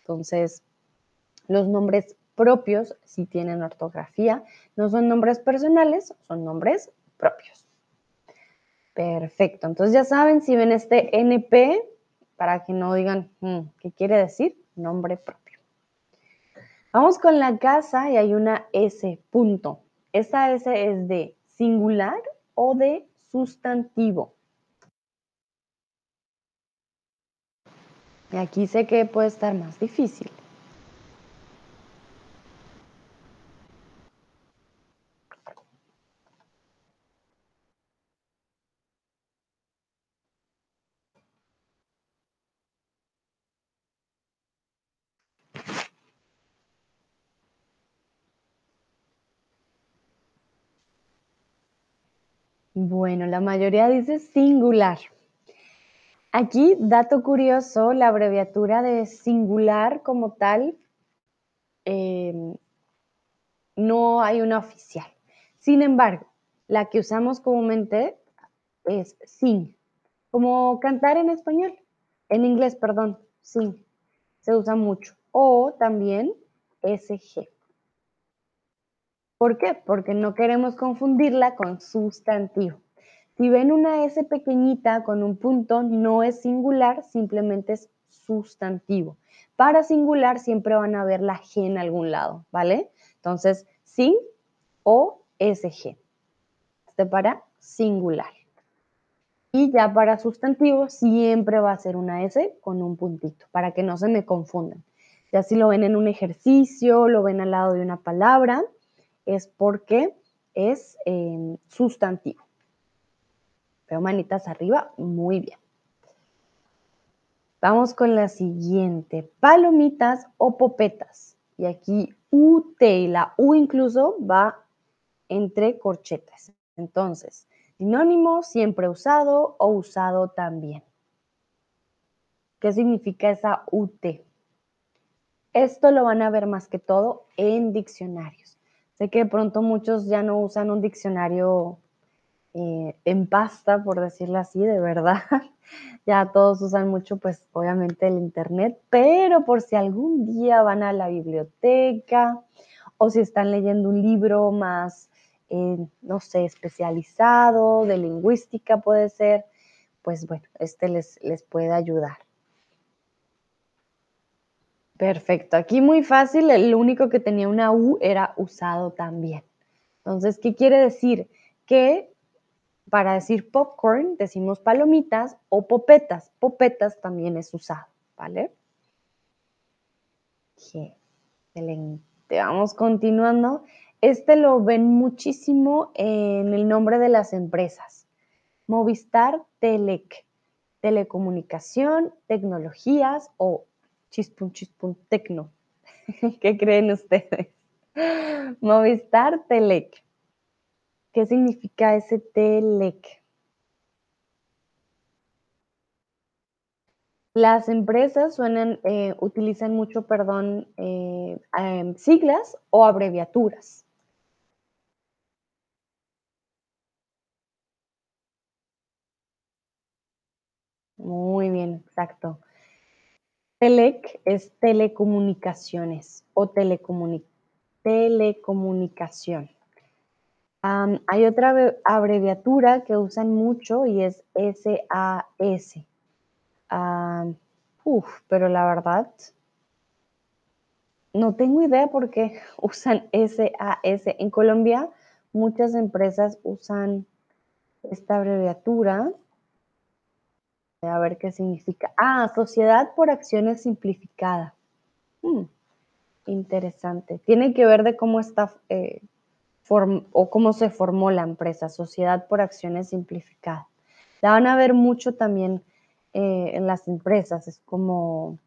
entonces los nombres propios sí tienen ortografía, no son nombres personales, son nombres propios. Perfecto, entonces ya saben, si ven este NP, para que no digan, mm, ¿qué quiere decir? Nombre propio. Vamos con la casa y hay una S, punto. ¿Esta S es de singular o de sustantivo? Y aquí sé que puede estar más difícil. Bueno, la mayoría dice singular. Aquí, dato curioso, la abreviatura de singular como tal, em, no hay una oficial. Sin embargo, la que usamos comúnmente es sing, como cantar en español, en inglés, perdón, sing, se usa mucho. O también SG. ¿Por qué? Porque no queremos confundirla con sustantivo. Si ven una S pequeñita con un punto, no es singular, simplemente es sustantivo. Para singular siempre van a ver la G en algún lado, ¿vale? Entonces, sin o SG. Este para singular. Y ya para sustantivo siempre va a ser una S con un puntito, para que no se me confundan. Ya si lo ven en un ejercicio, lo ven al lado de una palabra, es porque es em, sustantivo. Veo manitas arriba, muy bien. Vamos con la siguiente, palomitas o popetas. Y aquí UT y la U incluso va entre corchetas. Entonces, sinónimo siempre usado o usado también. ¿Qué significa esa UT? Esto lo van a ver más que todo en diccionarios. Sé que de pronto muchos ya no usan un diccionario eh, en pasta, por decirlo así, de verdad. ya todos usan mucho, pues obviamente el Internet, pero por si algún día van a la biblioteca o si están leyendo un libro más, eh, no sé, especializado, de lingüística puede ser, pues bueno, este les, les puede ayudar. Perfecto, aquí muy fácil, el único que tenía una U era usado también. Entonces, ¿qué quiere decir? Que para decir popcorn decimos palomitas o popetas. Popetas también es usado, ¿vale? Excelente. Vamos continuando. Este lo ven muchísimo en el nombre de las empresas. Movistar Telec, telecomunicación, tecnologías o chispun chispun tecno. ¿Qué creen ustedes? Movistar Telec. ¿Qué significa ese TELEC? Las empresas suenan, eh, utilizan mucho, perdón, eh, em, siglas o abreviaturas. Muy bien, exacto. TELEC es telecomunicaciones o telecomunicación hay otra abreviatura que usan mucho y es SAS. uf, pero la verdad, no tengo idea por qué usan SAS. En Colombia, muchas empresas usan esta abreviatura. A ver qué significa. Ah, Sociedad por Acciones Simplificada. Hmm, interesante. Tiene que ver de cómo está eh, o cómo se formó la empresa, Sociedad por Acciones Simplificadas. La van a ver mucho también eh, en las empresas, es como,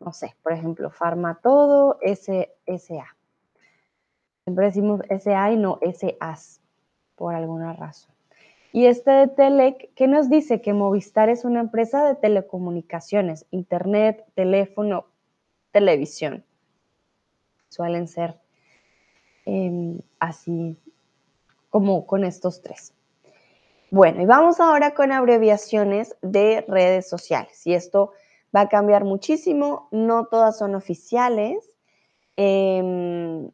no sé, por ejemplo, Farmatodo SA. Siempre decimos SA y no SAS, por alguna razón. Y este de Telec, ¿qué nos dice? Que Movistar es una empresa de telecomunicaciones, internet, teléfono, televisión. Suelen ser Em, así como con estos tres. Bueno, y vamos ahora con abreviaciones de redes sociales. Y esto va a cambiar muchísimo, no todas son oficiales. Em,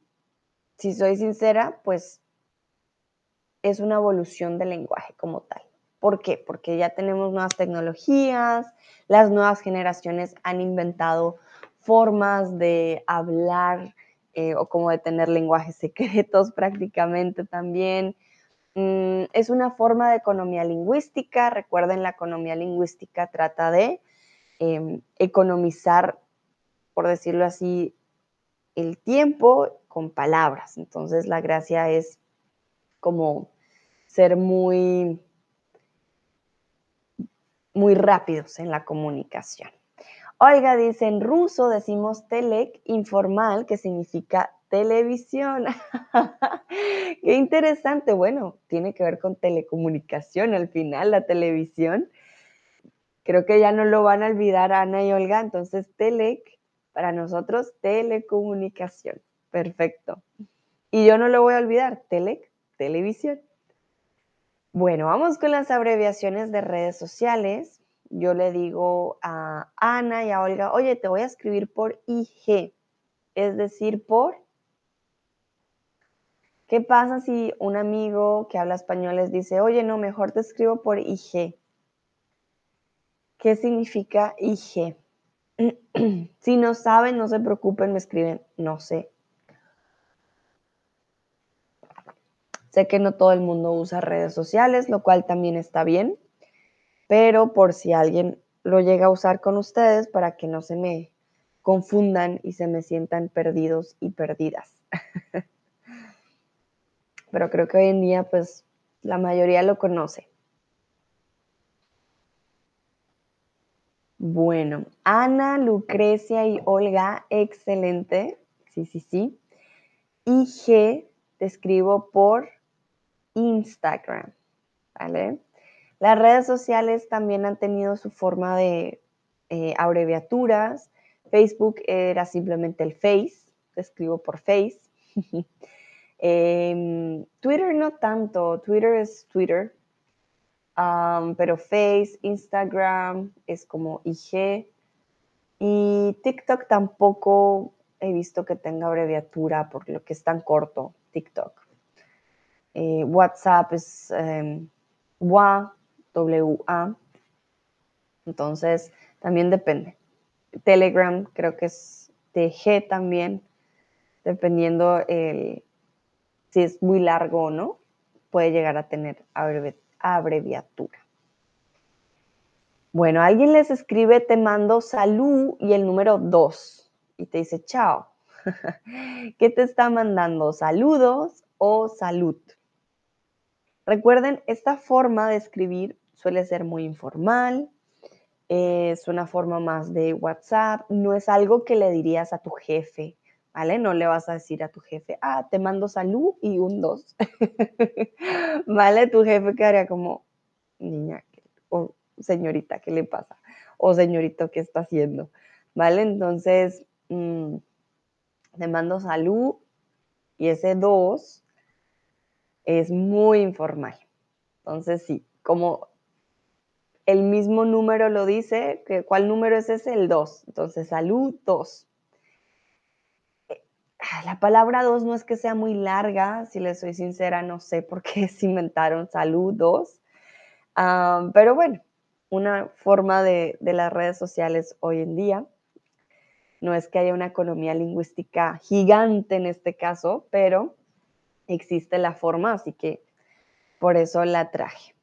si soy sincera, pues es una evolución del lenguaje como tal. ¿Por qué? Porque ya tenemos nuevas tecnologías, las nuevas generaciones han inventado formas de hablar eh, o como de tener lenguajes secretos prácticamente también. Mm, es una forma de economía lingüística. Recuerden, la economía lingüística trata de em, economizar, por decirlo así, el tiempo con palabras. Entonces, la gracia es como ser muy, muy rápidos en la comunicación. Oiga, dice, en ruso decimos telek informal, que significa televisión. Qué interesante. Bueno, tiene que ver con telecomunicación al final, la televisión. Creo que ya no lo van a olvidar Ana y Olga. Entonces, telec, para nosotros, telecomunicación. Perfecto. Y yo no lo voy a olvidar, telec, televisión. Bueno, vamos con las abreviaciones de redes sociales yo le digo a Ana y a Olga, oye, te voy a escribir por IG, es decir, por... ¿Qué pasa si un amigo que habla español les dice, oye, no, mejor te escribo por IG? ¿Qué significa IG? si no saben, no se preocupen, me escriben, no sé. Sé que no todo el mundo usa redes sociales, lo cual también está bien pero por si alguien lo llega a usar con ustedes para que no se me confundan y se me sientan perdidos y perdidas. pero creo que hoy en día pues la mayoría lo conoce. Bueno, Ana, Lucrecia y Olga, excelente. Sí, sí, sí. Y G, te escribo por Instagram, ¿vale? Las redes sociales también han tenido su forma de eh, abreviaturas. Facebook era simplemente el Face, te escribo por Face. Em, Twitter no tanto, Twitter es Twitter, pero Face, Instagram es como IG. Y TikTok tampoco he visto que tenga abreviatura por lo que es tan corto, TikTok. Eh, WhatsApp es em, WA, WA. Entonces, también depende. Telegram creo que es TG también, dependiendo el, si es muy largo o no, puede llegar a tener abreviatura. Bueno, alguien les escribe, te mando salud y el número 2 y te dice chao. ¿Qué te está mandando? ¿Saludos o salud? Recuerden, esta forma de escribir suele ser muy informal, es una forma más de WhatsApp, no es algo que le dirías a tu jefe, ¿vale? No le vas a decir a tu jefe, ah, te mando salud y un dos, ¿vale? Tu jefe quedaría como, niña, o señorita, ¿qué le pasa? O señorito, ¿qué está haciendo? ¿Vale? Entonces, mm, te mando salud y ese dos es muy informal. Entonces, sí, como el mismo número lo dice, ¿cuál número es ese? El 2. Entonces, salud 2. Eh, la palabra 2 no es que sea muy larga, si les soy sincera, no sé por qué se inventaron salud 2. Ah, pero bueno, una forma de, de las redes sociales hoy en día. No es que haya una economía lingüística gigante en este caso, pero existe la forma, así que por eso la traje.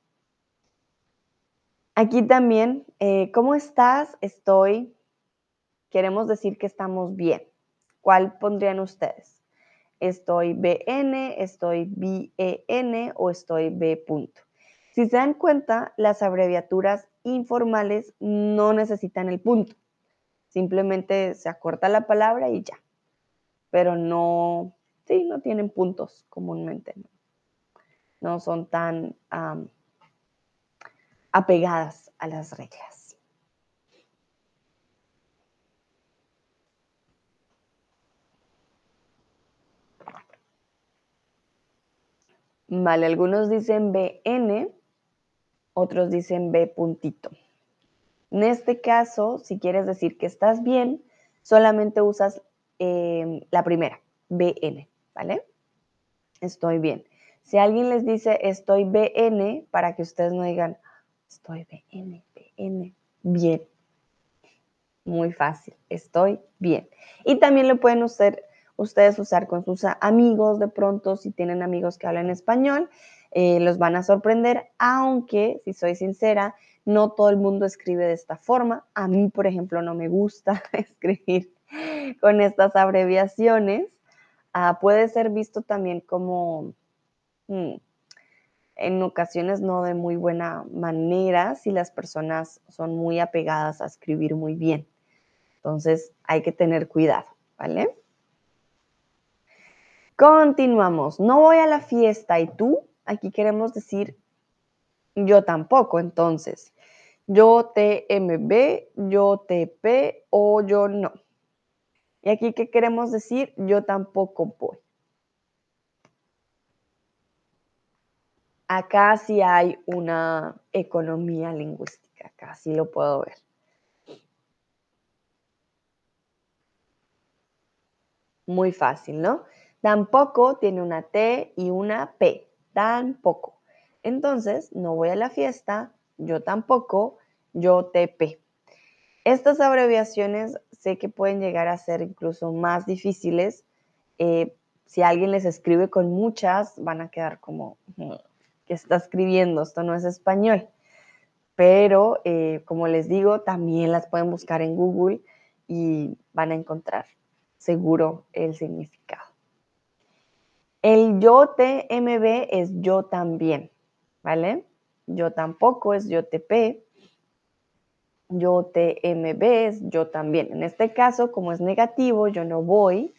Aquí también, eh, ¿cómo estás? Estoy, queremos decir que estamos bien. ¿Cuál pondrían ustedes? ¿Estoy BN, estoy BEN o estoy B punto? Si se dan cuenta, las abreviaturas informales no necesitan el punto. Simplemente se acorta la palabra y ya. Pero no, sí, no tienen puntos comúnmente. No, son tan apegadas a las reglas. Vale, algunos dicen BN, otros dicen B puntito. En este caso, si quieres decir que estás bien, solamente usas eh, la primera, BN, ¿vale? Estoy bien. Si alguien les dice estoy BN, para que ustedes no digan, Estoy bien, bien, bien. Muy fácil, estoy bien. Y también lo pueden ustedes usar con sus amigos de pronto, si tienen amigos que hablan español, eh, los van a sorprender, aunque, si soy sincera, no todo el mundo escribe de esta forma. A mí, por ejemplo, no me gusta escribir con estas abreviaciones. Ah, puede ser visto también como... Hmm, en ocasiones no de muy buena manera si las personas son muy apegadas a escribir muy bien. Entonces hay que tener cuidado, ¿vale? Continuamos. No voy a la fiesta y tú, aquí queremos decir yo tampoco, entonces. Yo TMB, yo TP o yo no. Y aquí, ¿qué queremos decir? Yo tampoco voy. acá sí hay una economía lingüística, acá sí lo puedo ver. Muy fácil, ¿no? Tampoco tiene una T y una P, tampoco. Entonces, no voy a la fiesta, yo tampoco, yo TP. Estas abreviaciones sé que pueden llegar a ser incluso más difíciles. Eh, si alguien les escribe con muchas, van a quedar como, está escribiendo, esto no es español. Pero, eh, como les digo, también las pueden buscar en Google y van a encontrar seguro el significado. El yo TMB es yo también, ¿vale? Yo tampoco es yo TP. Yo TMB es yo también. En este caso, como es negativo, yo no voy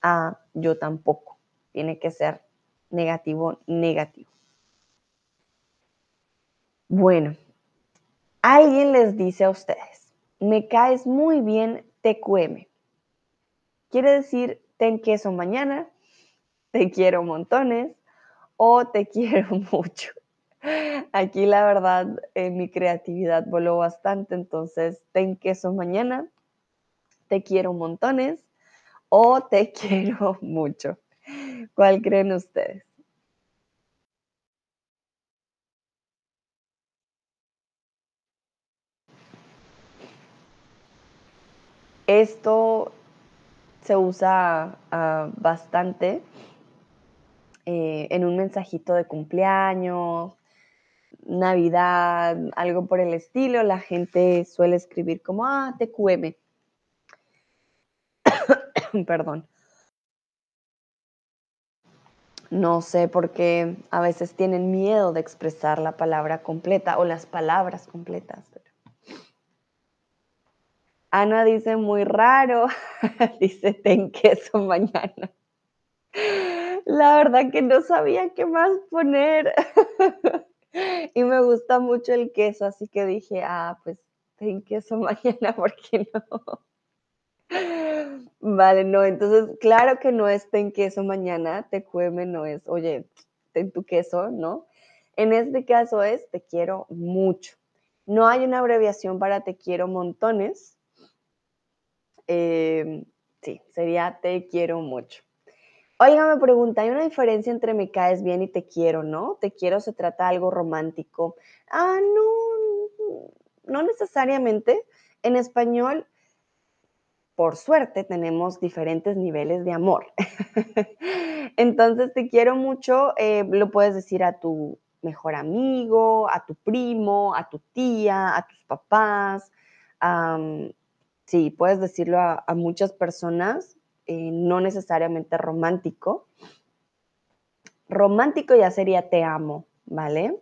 a yo tampoco. Tiene que ser negativo, negativo. Bueno, alguien les dice a ustedes, me caes muy bien TQM. Quiere decir, ten queso mañana, te quiero montones o te quiero mucho. Aquí la verdad, eh, mi creatividad voló bastante, entonces ten queso mañana, te quiero montones o te quiero mucho. ¿Cuál creen ustedes? Esto se usa ah, bastante eh, en un mensajito de cumpleaños, Navidad, algo por el estilo. La gente suele escribir como, ah, TQM. Perdón. No sé por qué a veces tienen miedo de expresar la palabra completa o las palabras completas. Ana dice muy raro, dice ten queso mañana. La verdad que no sabía qué más poner. y me gusta mucho el queso, así que dije, ah, pues ten queso mañana, ¿por qué no? Vale, no, entonces, claro que no es ten queso mañana, te cueme no es, oye, ten tu queso, ¿no? En este caso es te quiero mucho. No hay una abreviación para te quiero montones. Em, sí, sería te quiero mucho. Oiga, me pregunta, ¿hay una diferencia entre me caes bien y te quiero, no? Te quiero se trata de algo romántico. Ah, no, no necesariamente. En español por suerte tenemos diferentes niveles de amor. Entonces te quiero mucho, eh, lo puedes decir a tu mejor amigo, a tu primo, a tu tía, a tus papás. sí, puedes decirlo a, muchas personas, eh, no necesariamente romántico. Romántico ya sería te amo, ¿vale?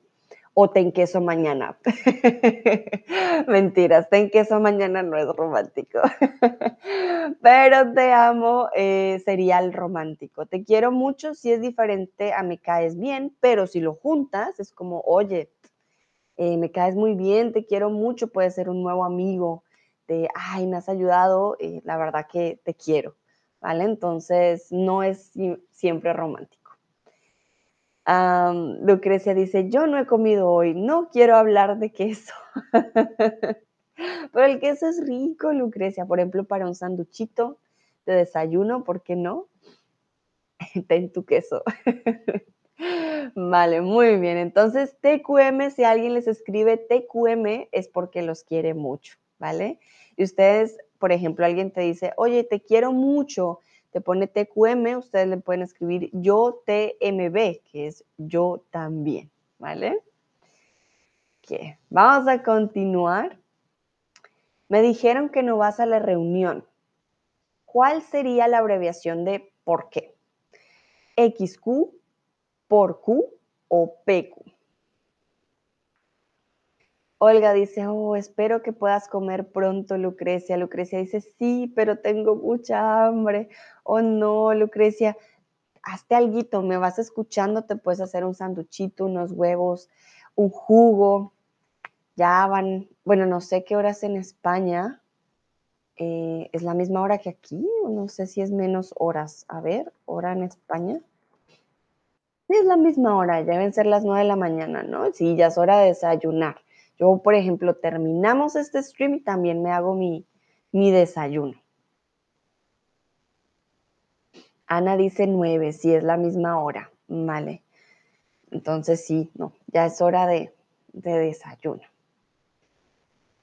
o ten queso mañana. Mentiras, ten queso mañana no es romántico. Pero te amo eh, sería el romántico. Te quiero mucho si es diferente a me caes bien, pero si lo juntas es como, oye, eh, me caes muy bien, te quiero mucho, puede ser un nuevo amigo, de, ay, me has ayudado, la verdad que te quiero, ¿vale? Entonces no es siempre romántico. Lucrecia dice, yo no he comido hoy, no quiero hablar de queso. Pero el queso es rico, Lucrecia. Por ejemplo, para un sanduchito de desayuno, ¿por qué no? Ten tu queso. vale, muy bien. Entonces, TQM, si alguien les escribe TQM, es porque los quiere mucho, ¿vale? Y ustedes, por ejemplo, alguien te dice, oye, te quiero mucho te pone TQM, ustedes le pueden escribir yo TMB, que es yo también, ¿vale? Vamos a continuar. Me dijeron que no vas a la reunión. ¿Cuál sería la abreviación de por qué? XQ, por Q o PQ. Olga dice, oh, espero que puedas comer pronto, Lucrecia. Lucrecia dice, sí, pero tengo mucha hambre. Oh, no, Lucrecia, hazte algo, me vas escuchando, te puedes hacer un sanduchito, unos huevos, un jugo. Ya van, bueno, no sé qué horas en España. Eh, ¿Es la misma hora que aquí? No sé si es menos horas. A ver, hora en España. Es la misma hora, ya deben ser las nueve de la mañana, ¿no? Sí, ya es hora de desayunar. Yo, por ejemplo, terminamos este stream y también me hago mi, desayuno. Ana dice nueve, si es la misma hora. Vale. Entonces sí, no, ya es hora de, de desayuno.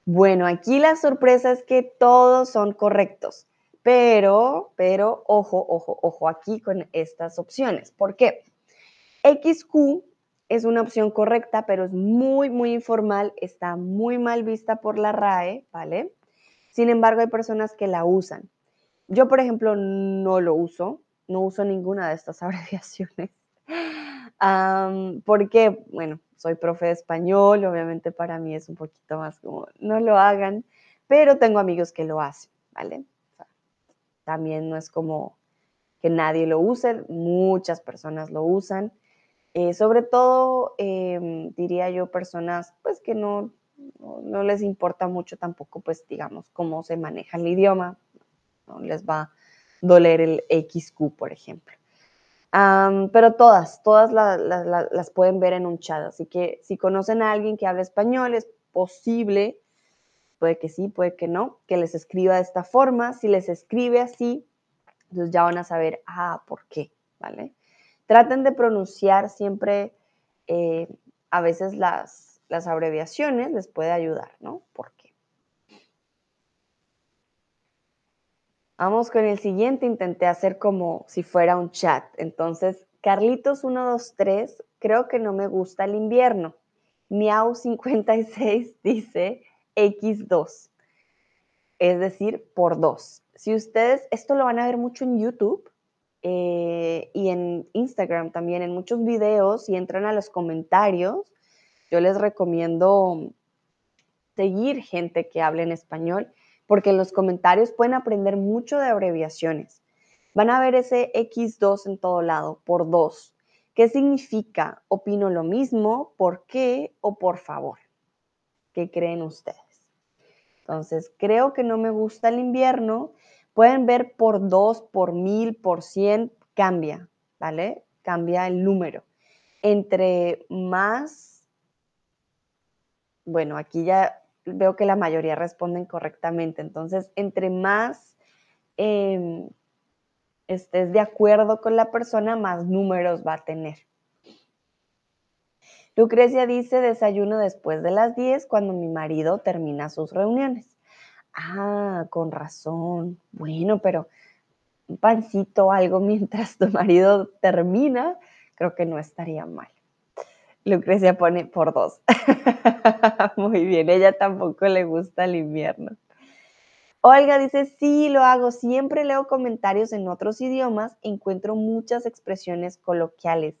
Bueno, aquí la sorpresa es que todos son correctos, pero, pero, ojo, ojo, ojo aquí con estas opciones. ¿Por qué? XQ es una opción correcta, pero es muy, muy informal, está muy mal vista por la RAE, ¿vale? Sin embargo, hay personas que la usan. Yo, por ejemplo, no lo uso, no uso ninguna de estas abreviaciones. porque, bueno, soy profe de español, obviamente para mí es un poquito más como, no lo hagan, pero tengo amigos que lo hacen, ¿vale? también no es como que nadie lo use, muchas personas lo usan. Eh, sobre todo, em, diría yo, personas pues que no, no, les importa mucho tampoco, pues digamos, cómo se maneja el idioma, no les va a doler el XQ, por ejemplo. pero todas, todas las pueden ver en un chat. Así que si conocen a alguien que habla español, es posible, puede que sí, puede que no, que les escriba de esta forma. Si les escribe así, entonces ya van a saber, ah, ¿por qué? ¿Vale? Traten de pronunciar siempre, eh, a veces las, abreviaciones les puede ayudar, ¿no? ¿Por qué? Vamos con el siguiente, intenté hacer como si fuera un chat. Entonces, Carlitos123, creo que no me gusta el invierno. Miau56 dice X2, es decir, por 2. Si ustedes, esto lo van a ver mucho en YouTube eh, y en Instagram también, en muchos videos, y entran a los comentarios, yo les recomiendo seguir gente que hable en español porque en los comentarios pueden aprender mucho de abreviaciones. Van a ver ese X2 en todo lado, por dos. ¿Qué significa? Opino lo mismo, ¿por qué o por favor? ¿Qué creen ustedes? Entonces, creo que no me gusta el invierno. Pueden ver por dos, por mil, por cien, cambia, ¿vale? Cambia el número. Entre más, bueno, aquí ya veo que la mayoría responden correctamente. Entonces, entre más em, estés de acuerdo con la persona, más números va a tener. Lucrecia dice, desayuno después de las 10 cuando mi marido termina sus reuniones. Ah, con razón. Bueno, pero un pancito, algo mientras tu marido termina, creo que no estaría mal. Lucrecia pone por dos. Muy bien, ella tampoco le gusta el invierno. Olga dice, sí, lo hago. Siempre leo comentarios en otros idiomas. Encuentro muchas expresiones coloquiales.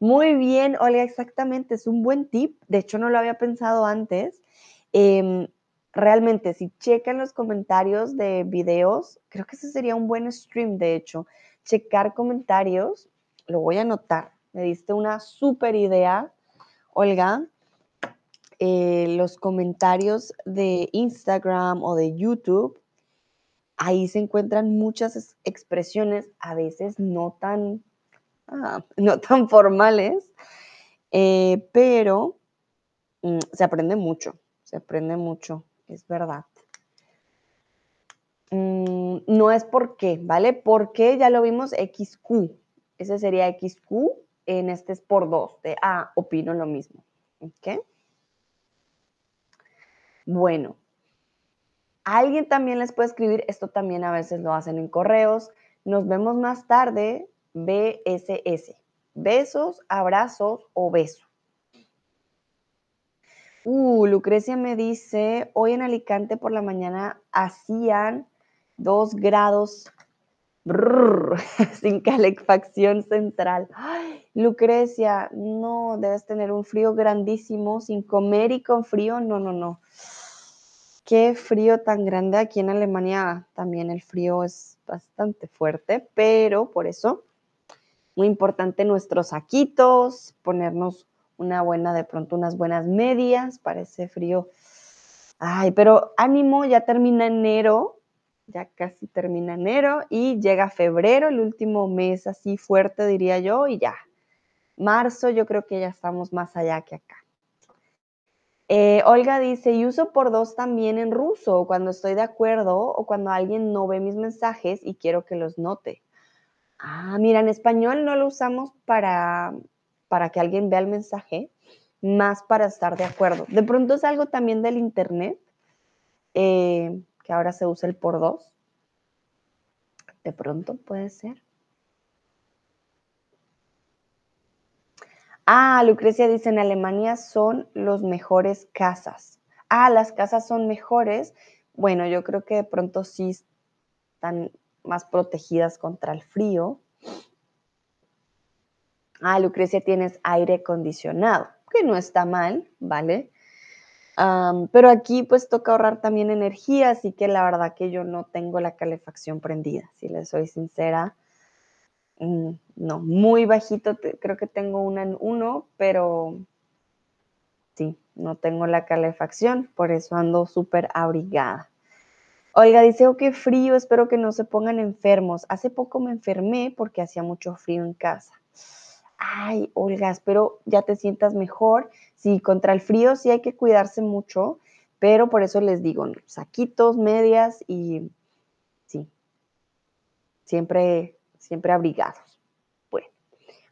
Muy bien, Olga, exactamente. Es un buen tip. De hecho, no lo había pensado antes. Em, realmente, si checan los comentarios de videos, creo que ese sería un buen stream, de hecho. Checar comentarios, lo voy a anotar. Me diste una súper idea Olga, eh, los comentarios de Instagram o de YouTube, ahí se encuentran muchas expresiones, a veces no tan, ah, no tan formales, eh, pero mm, se aprende mucho, se aprende mucho, es verdad. Mm, no es por qué, ¿vale? Porque ya lo vimos XQ. Ese sería XQ en este es por dos, de, ah, opino lo mismo. ¿Ok? Bueno, alguien también les puede escribir, esto también a veces lo hacen en correos, nos vemos más tarde, BSS, besos, abrazos o beso. Uh, Lucrecia me dice, hoy en Alicante por la mañana hacían dos grados sin calefacción central. Lucrecia, no, debes tener un frío grandísimo, sin comer y con frío, no, no, no. Qué frío tan grande aquí en Alemania. También el frío es bastante fuerte, pero por eso, muy importante nuestros saquitos, ponernos una buena, de pronto unas buenas medias para ese frío. Ay, pero ánimo, ya termina enero, ya casi termina enero y llega febrero, el último mes así fuerte diría yo, y ya. Marzo yo creo que ya estamos más allá que acá. Eh, Olga dice, y uso por dos también en ruso, cuando estoy de acuerdo o cuando alguien no ve mis mensajes y quiero que los note. Ah, mira, en español no lo usamos para, para que alguien vea el mensaje, más para estar de acuerdo. De pronto es algo también del internet. Eh, que ahora se usa el por dos. De pronto puede ser. Ah, Lucrecia dice, en Alemania son los mejores casas. Ah, las casas son mejores. Bueno, yo creo que de pronto sí están más protegidas contra el frío. Ah, Lucrecia, tienes aire acondicionado, que no está mal, ¿vale? pero aquí pues toca ahorrar también energía, así que la verdad que yo no tengo la calefacción prendida, si les soy sincera. Mm, no, muy bajito, creo que tengo una en uno, pero sí, no tengo la calefacción, por eso ando súper abrigada. Olga dice, oh, qué frío, espero que no se pongan enfermos. Hace poco me enfermé porque hacía mucho frío en casa. Ay, Olga, espero ya te sientas mejor. Sí, contra el frío sí hay que cuidarse mucho, pero por eso les digo, saquitos, medias y sí, siempre, siempre abrigados. Bueno,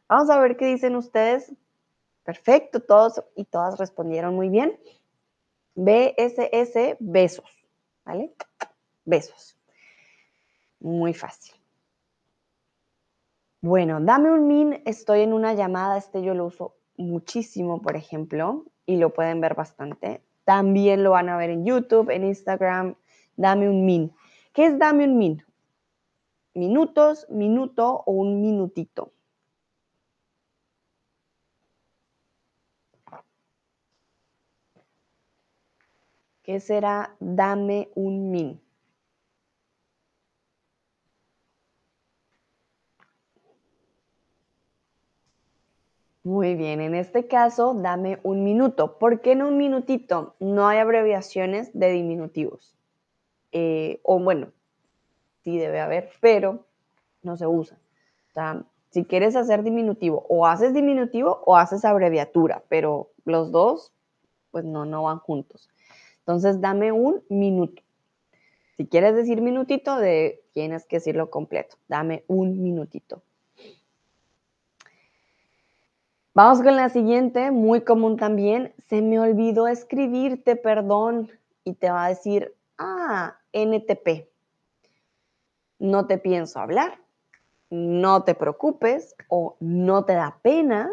vamos a ver qué dicen ustedes. Perfecto, todos y todas respondieron muy bien. BSS, besos, ¿vale? Besos. Muy fácil. Bueno, dame un min, estoy en una llamada, este yo lo uso muchísimo, por ejemplo, y lo pueden ver bastante. También lo van a ver en YouTube, en Instagram. Dame un min. ¿Qué es dame un min? Minutos, minuto o un minutito. ¿Qué será dame un min? Muy bien, en este caso, dame un minuto. ¿Por qué no un minutito? No hay abreviaciones de diminutivos. Eh, o bueno, sí debe haber, pero no se usa. O sea, si quieres hacer diminutivo, o haces diminutivo o haces abreviatura, pero los dos, pues no, no van juntos. Entonces, dame un minuto. Si quieres decir minutito, tienes que decirlo completo. Dame un minutito. Vamos con la siguiente, muy común también. Se me olvidó escribirte, perdón. Y te va a decir, ah, NTP. No te pienso hablar, no te preocupes o no te da pena.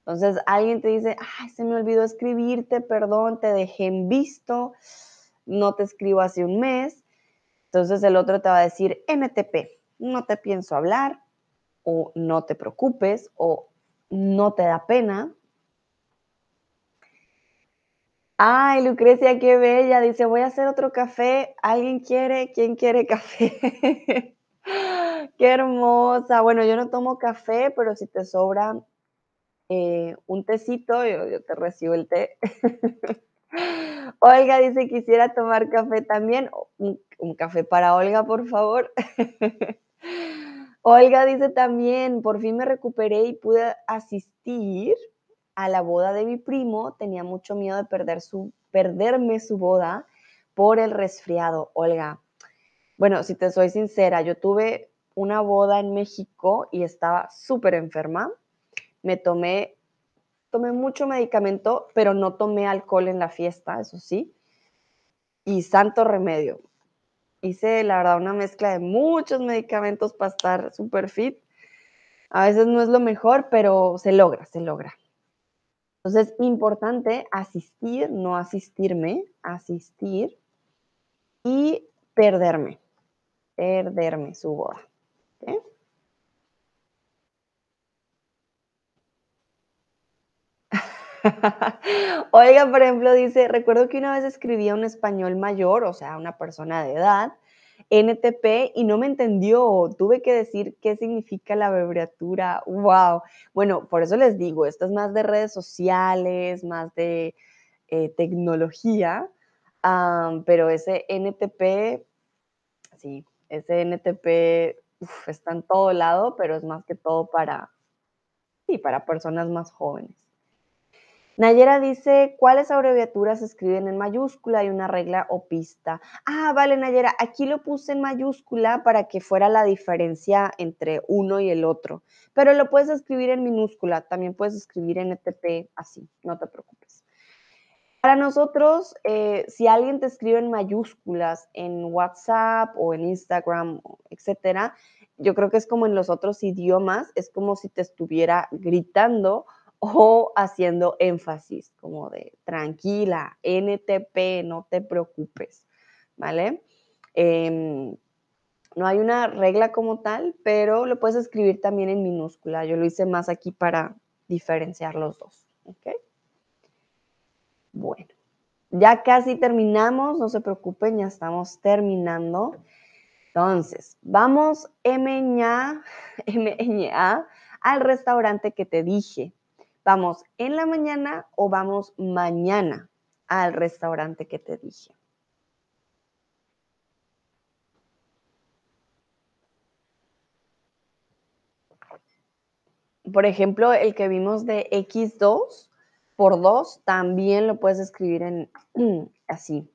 Entonces alguien te dice, ay, se me olvidó escribirte, perdón, te dejé en visto, no te escribo hace un mes. Entonces el otro te va a decir, NTP, no te pienso hablar o no te preocupes o no te da pena. Ay, Lucrecia, qué bella. Dice, voy a hacer otro café. ¿Alguien quiere? ¿Quién quiere café? qué hermosa. Bueno, yo no tomo café, pero si te sobra eh, un tecito, yo, te recibo el té. Olga dice, quisiera tomar café también. un café para Olga, por favor. Olga dice también, por fin me recuperé y pude asistir a la boda de mi primo. Tenía mucho miedo de perder su, perderme su boda por el resfriado. Olga, bueno, si te soy sincera, yo tuve una boda en México y estaba súper enferma. Me tomé, tomé mucho medicamento, pero no tomé alcohol en la fiesta, eso sí. Y santo remedio hice, la verdad, una mezcla de muchos medicamentos para estar súper fit. A veces no es lo mejor, pero se logra, se logra. Entonces, importante asistir, no asistirme, asistir y perderme, perderme su boda. Oiga, por ejemplo, dice, recuerdo que una vez escribía un español mayor, o sea, una persona de edad, NTP, y no me entendió. Tuve que decir qué significa la abreviatura. ¡Wow! Bueno, por eso les digo, esto es más de redes sociales, más de eh, tecnología, pero ese NTP, sí, ese NTP está en todo lado, pero es más que todo para, sí, para personas más jóvenes. Nayera dice, ¿cuáles abreviaturas se escriben en mayúscula? Hay una regla o pista. Ah, vale, Nayera, aquí lo puse en mayúscula para que fuera la diferencia entre uno y el otro, pero lo puedes escribir en minúscula, también puedes escribir en ETP así, no te preocupes. Para nosotros, eh, si alguien te escribe en mayúsculas en WhatsApp o en Instagram, etcétera, yo creo que es como en los otros idiomas, es como si te estuviera gritando o haciendo énfasis, como de tranquila, NTP, no te preocupes, ¿vale? Em, no hay una regla como tal, pero lo puedes escribir también en minúscula. Yo lo hice más aquí para diferenciar los dos, ¿ok? Bueno, ya casi terminamos, no se preocupen, ya estamos terminando. Entonces, vamos M -ña, al restaurante que te dije. ¿Vamos en la mañana o vamos mañana al restaurante que te dije? Por ejemplo, el que vimos de X2 por 2 también lo puedes escribir en así,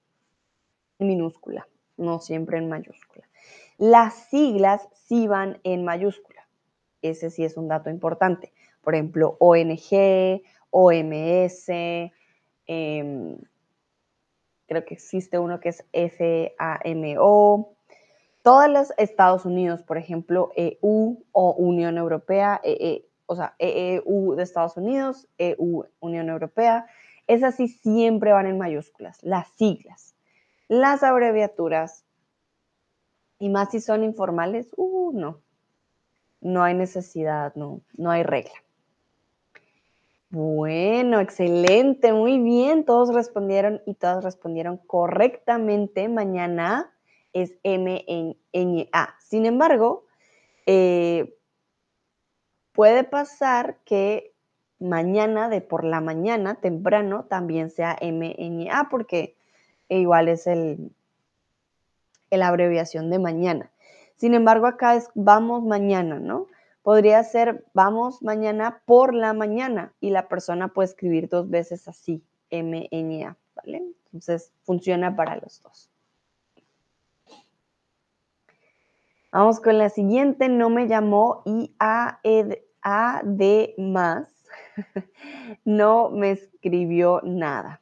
minúscula, no siempre en mayúscula. Las siglas sí van en mayúscula. Ese sí es un dato importante. Por ejemplo, ONG, OMS, em, creo que existe uno que es FAMO, todos los Estados Unidos, por ejemplo, EU o Unión Europea, e e, o sea, EU de Estados Unidos, EU Unión Europea, esas sí siempre van en mayúsculas, las siglas. Las abreviaturas, y más si son informales, uh, no, no hay necesidad, no, no hay regla. Bueno, excelente, muy bien. Todos respondieron y todas respondieron correctamente. Mañana es M N A. Sin embargo, eh, puede pasar que mañana, de por la mañana, temprano, también sea M N A, porque igual es el, la abreviación de mañana. Sin embargo, acá es vamos mañana, ¿no? Podría ser vamos mañana por la mañana y la persona puede escribir dos veces así, M-N-A, ¿vale? Entonces funciona para los dos. Vamos con la siguiente, no me llamó y A, e, D más no me escribió nada.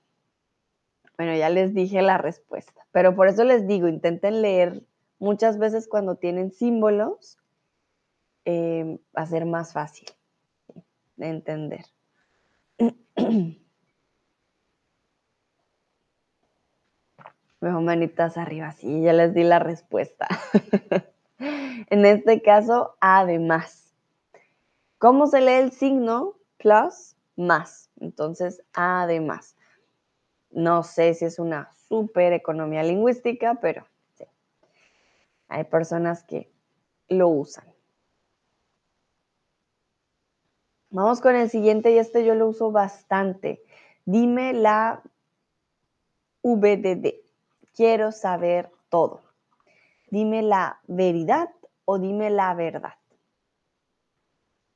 Bueno, ya les dije la respuesta, pero por eso les digo, intenten leer muchas veces cuando tienen símbolos va a ser más fácil de entender. Mejor manitas arriba, sí, ya les di la respuesta. en este caso, además. ¿Cómo se lee el signo plus más? Entonces, además. No sé si es una super economía lingüística, pero sí. Hay personas que lo usan. Vamos con el siguiente y este yo lo uso bastante. Dime la VDD. Quiero saber todo. Dime la veridad o dime la verdad.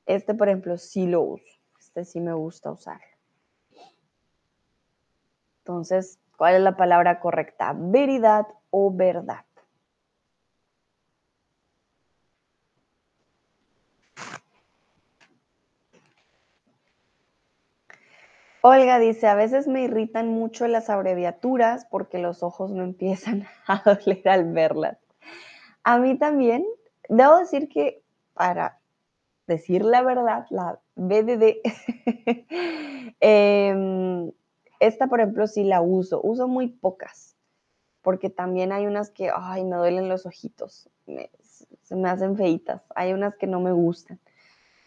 Este, por ejemplo, sí lo uso. Este sí me gusta usar. Entonces, ¿cuál es la palabra correcta? ¿Veridad o verdad? Olga dice, a veces me irritan mucho las abreviaturas porque los ojos me empiezan a doler al verlas. A mí también, debo decir que para decir la verdad, la BDD, em, esta por ejemplo sí la uso, uso muy pocas, porque también hay unas que, ay, me duelen los ojitos, se me hacen feitas, hay unas que no me gustan.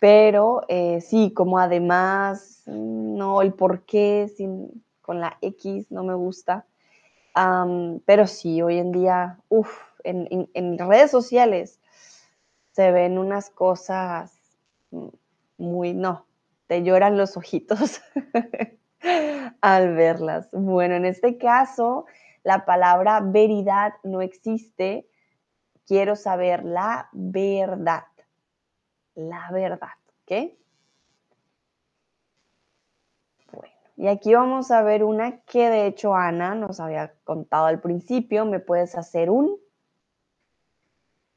Pero eh, sí, como además, no, el por qué sin, con la X no me gusta. pero sí, hoy en día, uff, en, en, redes sociales se ven unas cosas muy, no, te lloran los ojitos al verlas. Bueno, en este caso, la palabra veridad no existe. Quiero saber la verdad la verdad, ¿ok? Bueno, y aquí vamos a ver una que de hecho Ana nos había contado al principio, me puedes hacer un.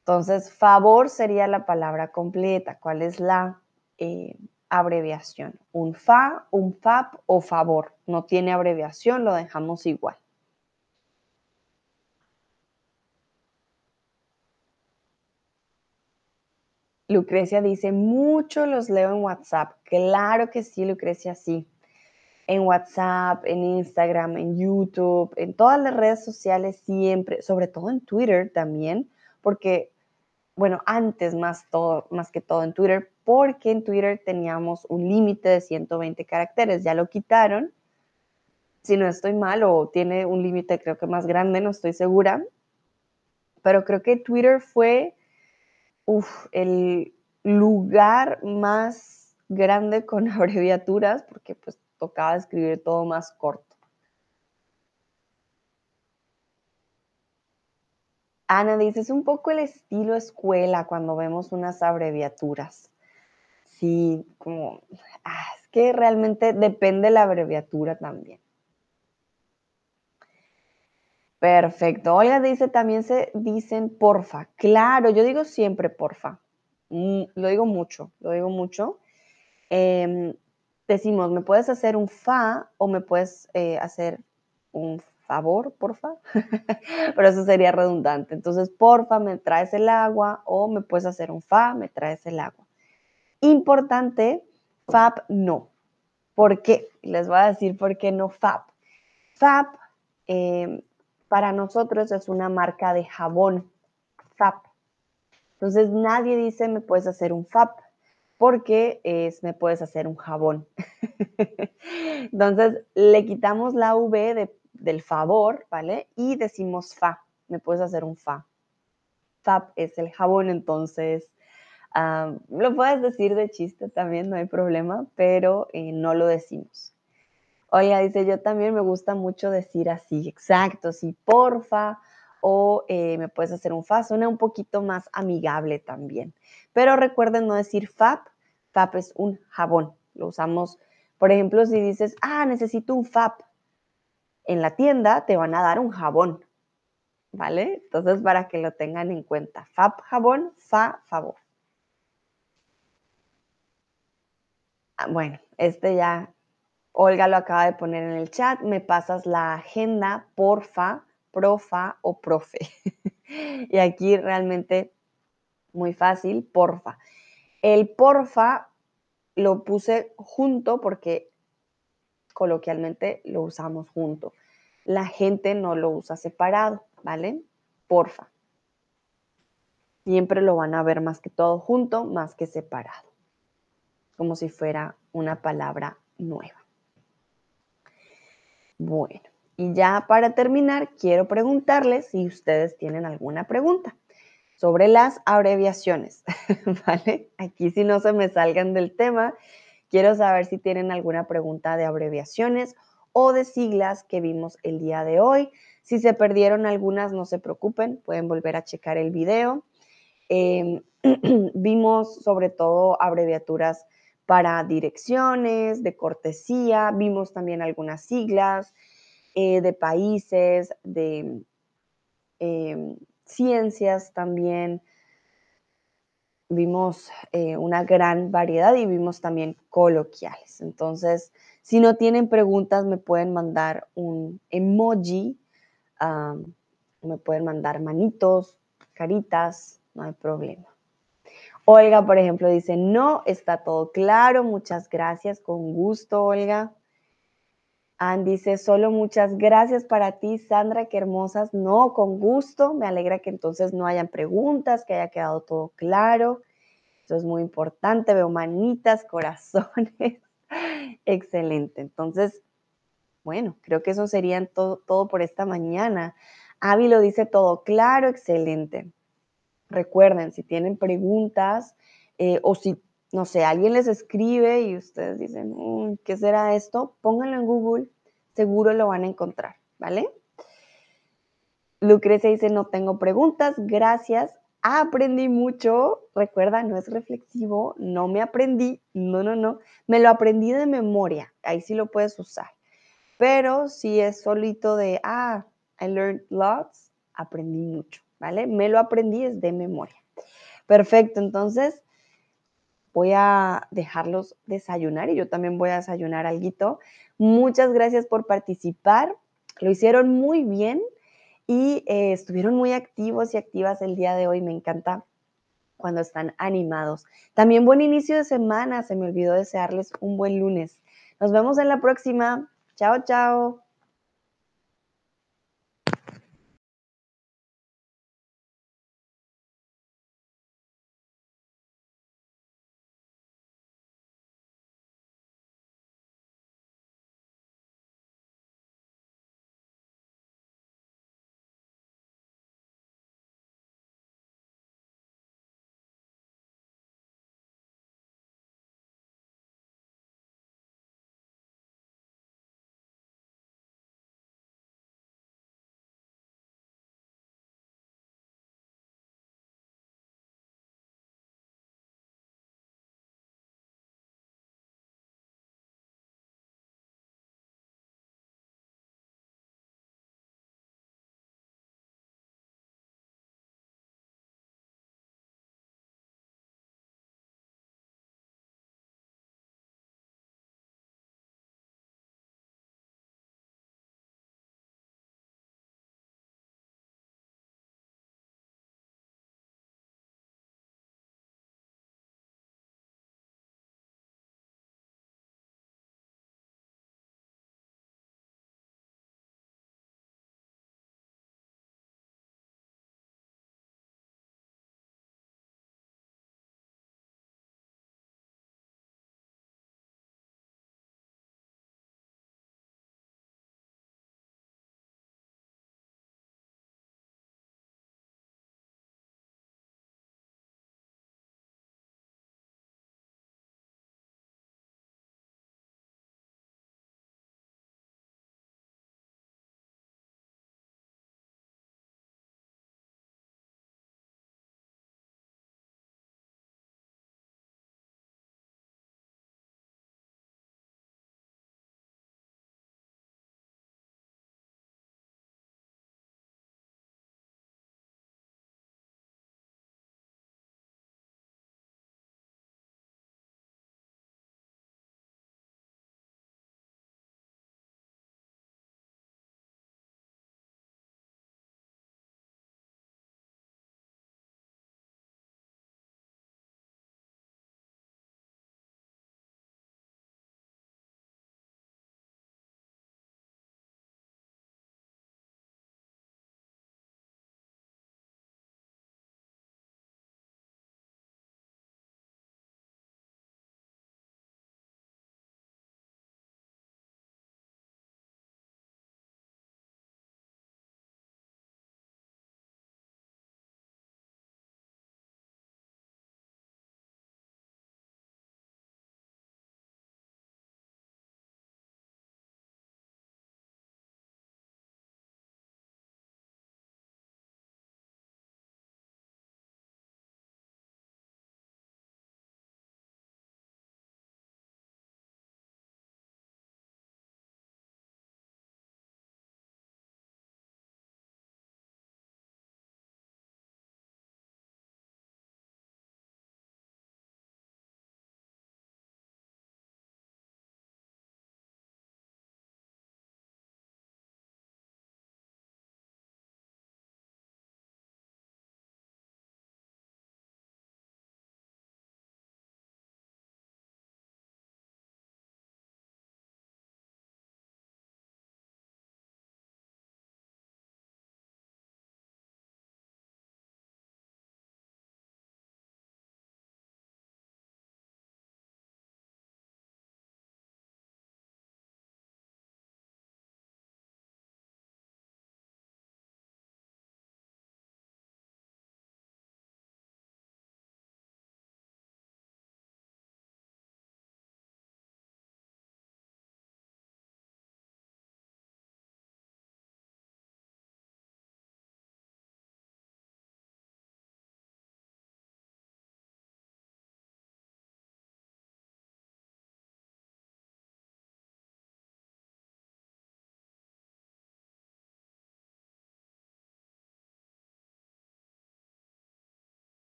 Entonces, favor sería la palabra completa. ¿Cuál es la eh, abreviación? Un fa, un fab o favor. No tiene abreviación, lo dejamos igual. Lucrecia dice, mucho los leo en WhatsApp. Claro que sí, Lucrecia, sí. En WhatsApp, en Instagram, en YouTube, en todas las redes sociales siempre, sobre todo en Twitter también, porque, bueno, antes más, todo, más que todo en Twitter, porque en Twitter teníamos un límite de 120 caracteres, ya lo quitaron. Si no estoy mal, o tiene un límite creo que más grande, no estoy segura. Pero creo que Twitter fue uf, el lugar más grande con abreviaturas, porque pues tocaba escribir todo más corto. Ana dice, es un poco el estilo escuela cuando vemos unas abreviaturas. Sí, como, ah, es que realmente depende la abreviatura también. Perfecto. Olga dice, también se dicen porfa. Claro, yo digo siempre porfa. Mm, lo digo mucho, lo digo mucho. Em, decimos, ¿me puedes hacer un fa o me puedes eh, hacer un favor, porfa? Pero eso sería redundante. Entonces, porfa, me traes el agua o me puedes hacer un fa, me traes el agua. Importante, fab no. ¿Por qué? Les voy a decir por qué no fab. Fab em, para nosotros es una marca de jabón, FAP. Entonces nadie dice me puedes hacer un FAP porque es me puedes hacer un jabón. Entonces le quitamos la V del favor, ¿vale? Y decimos FA, me puedes hacer un FA. FAP es el jabón, entonces ah, lo puedes decir de chiste también, no hay problema, pero eh, no lo decimos. Oiga, dice, yo también me gusta mucho decir así, exacto, sí, porfa, o eh, me puedes hacer un fa, suena un poquito más amigable también. Pero recuerden no decir fap, fap es un jabón, lo usamos, por ejemplo, si dices, ah, necesito un fap, en la tienda te van a dar un jabón, ¿vale? Entonces, para que lo tengan en cuenta, fap, jabón, fa, favor. Ah, bueno, este ya Olga lo acaba de poner en el chat. Me pasas la agenda, porfa, profa o profe. y aquí realmente muy fácil, porfa. El porfa lo puse junto porque coloquialmente lo usamos junto. La gente no lo usa separado, ¿vale? Porfa. Siempre lo van a ver más que todo junto, más que separado. Como si fuera una palabra nueva. Bueno, y ya para terminar, quiero preguntarles si ustedes tienen alguna pregunta sobre las abreviaciones, ¿vale? Aquí si no se me salgan del tema, quiero saber si tienen alguna pregunta de abreviaciones o de siglas que vimos el día de hoy. Si se perdieron algunas, no se preocupen, pueden volver a checar el video. Em, vimos sobre todo abreviaturas para direcciones, de cortesía, vimos también algunas siglas eh, de países, de em, ciencias también. Vimos eh, una gran variedad y vimos también coloquiales. Entonces, si no tienen preguntas, me pueden mandar un emoji, me pueden mandar manitos, caritas, no hay problema. Olga, por ejemplo, dice, no, está todo claro, muchas gracias, con gusto, Olga. Ann dice, solo muchas gracias para ti, Sandra, qué hermosas. No, con gusto, me alegra que entonces no hayan preguntas, que haya quedado todo claro. Eso es muy importante, veo manitas, corazones. Excelente. Entonces, bueno, creo que eso sería todo, todo por esta mañana. Avi lo dice todo claro, excelente. Recuerden, si tienen preguntas eh, o si, no sé, alguien les escribe y ustedes dicen, mm, ¿qué será esto? Pónganlo en Google, seguro lo van a encontrar, ¿vale? Lucrecia dice, no tengo preguntas, gracias, aprendí mucho, recuerda, no es reflexivo, no me aprendí, no, no, no, me lo aprendí de memoria, ahí sí lo puedes usar, pero si es solito de, ah, I learned lots, aprendí mucho. ¿Vale? Me lo aprendí es de memoria. Perfecto, entonces voy a dejarlos desayunar y yo también voy a desayunar algo. Muchas gracias por participar, lo hicieron muy bien y eh, estuvieron muy activos y activas el día de hoy, me encanta cuando están animados. También buen inicio de semana, se me olvidó desearles un buen lunes. Nos vemos en la próxima. Chao, chao.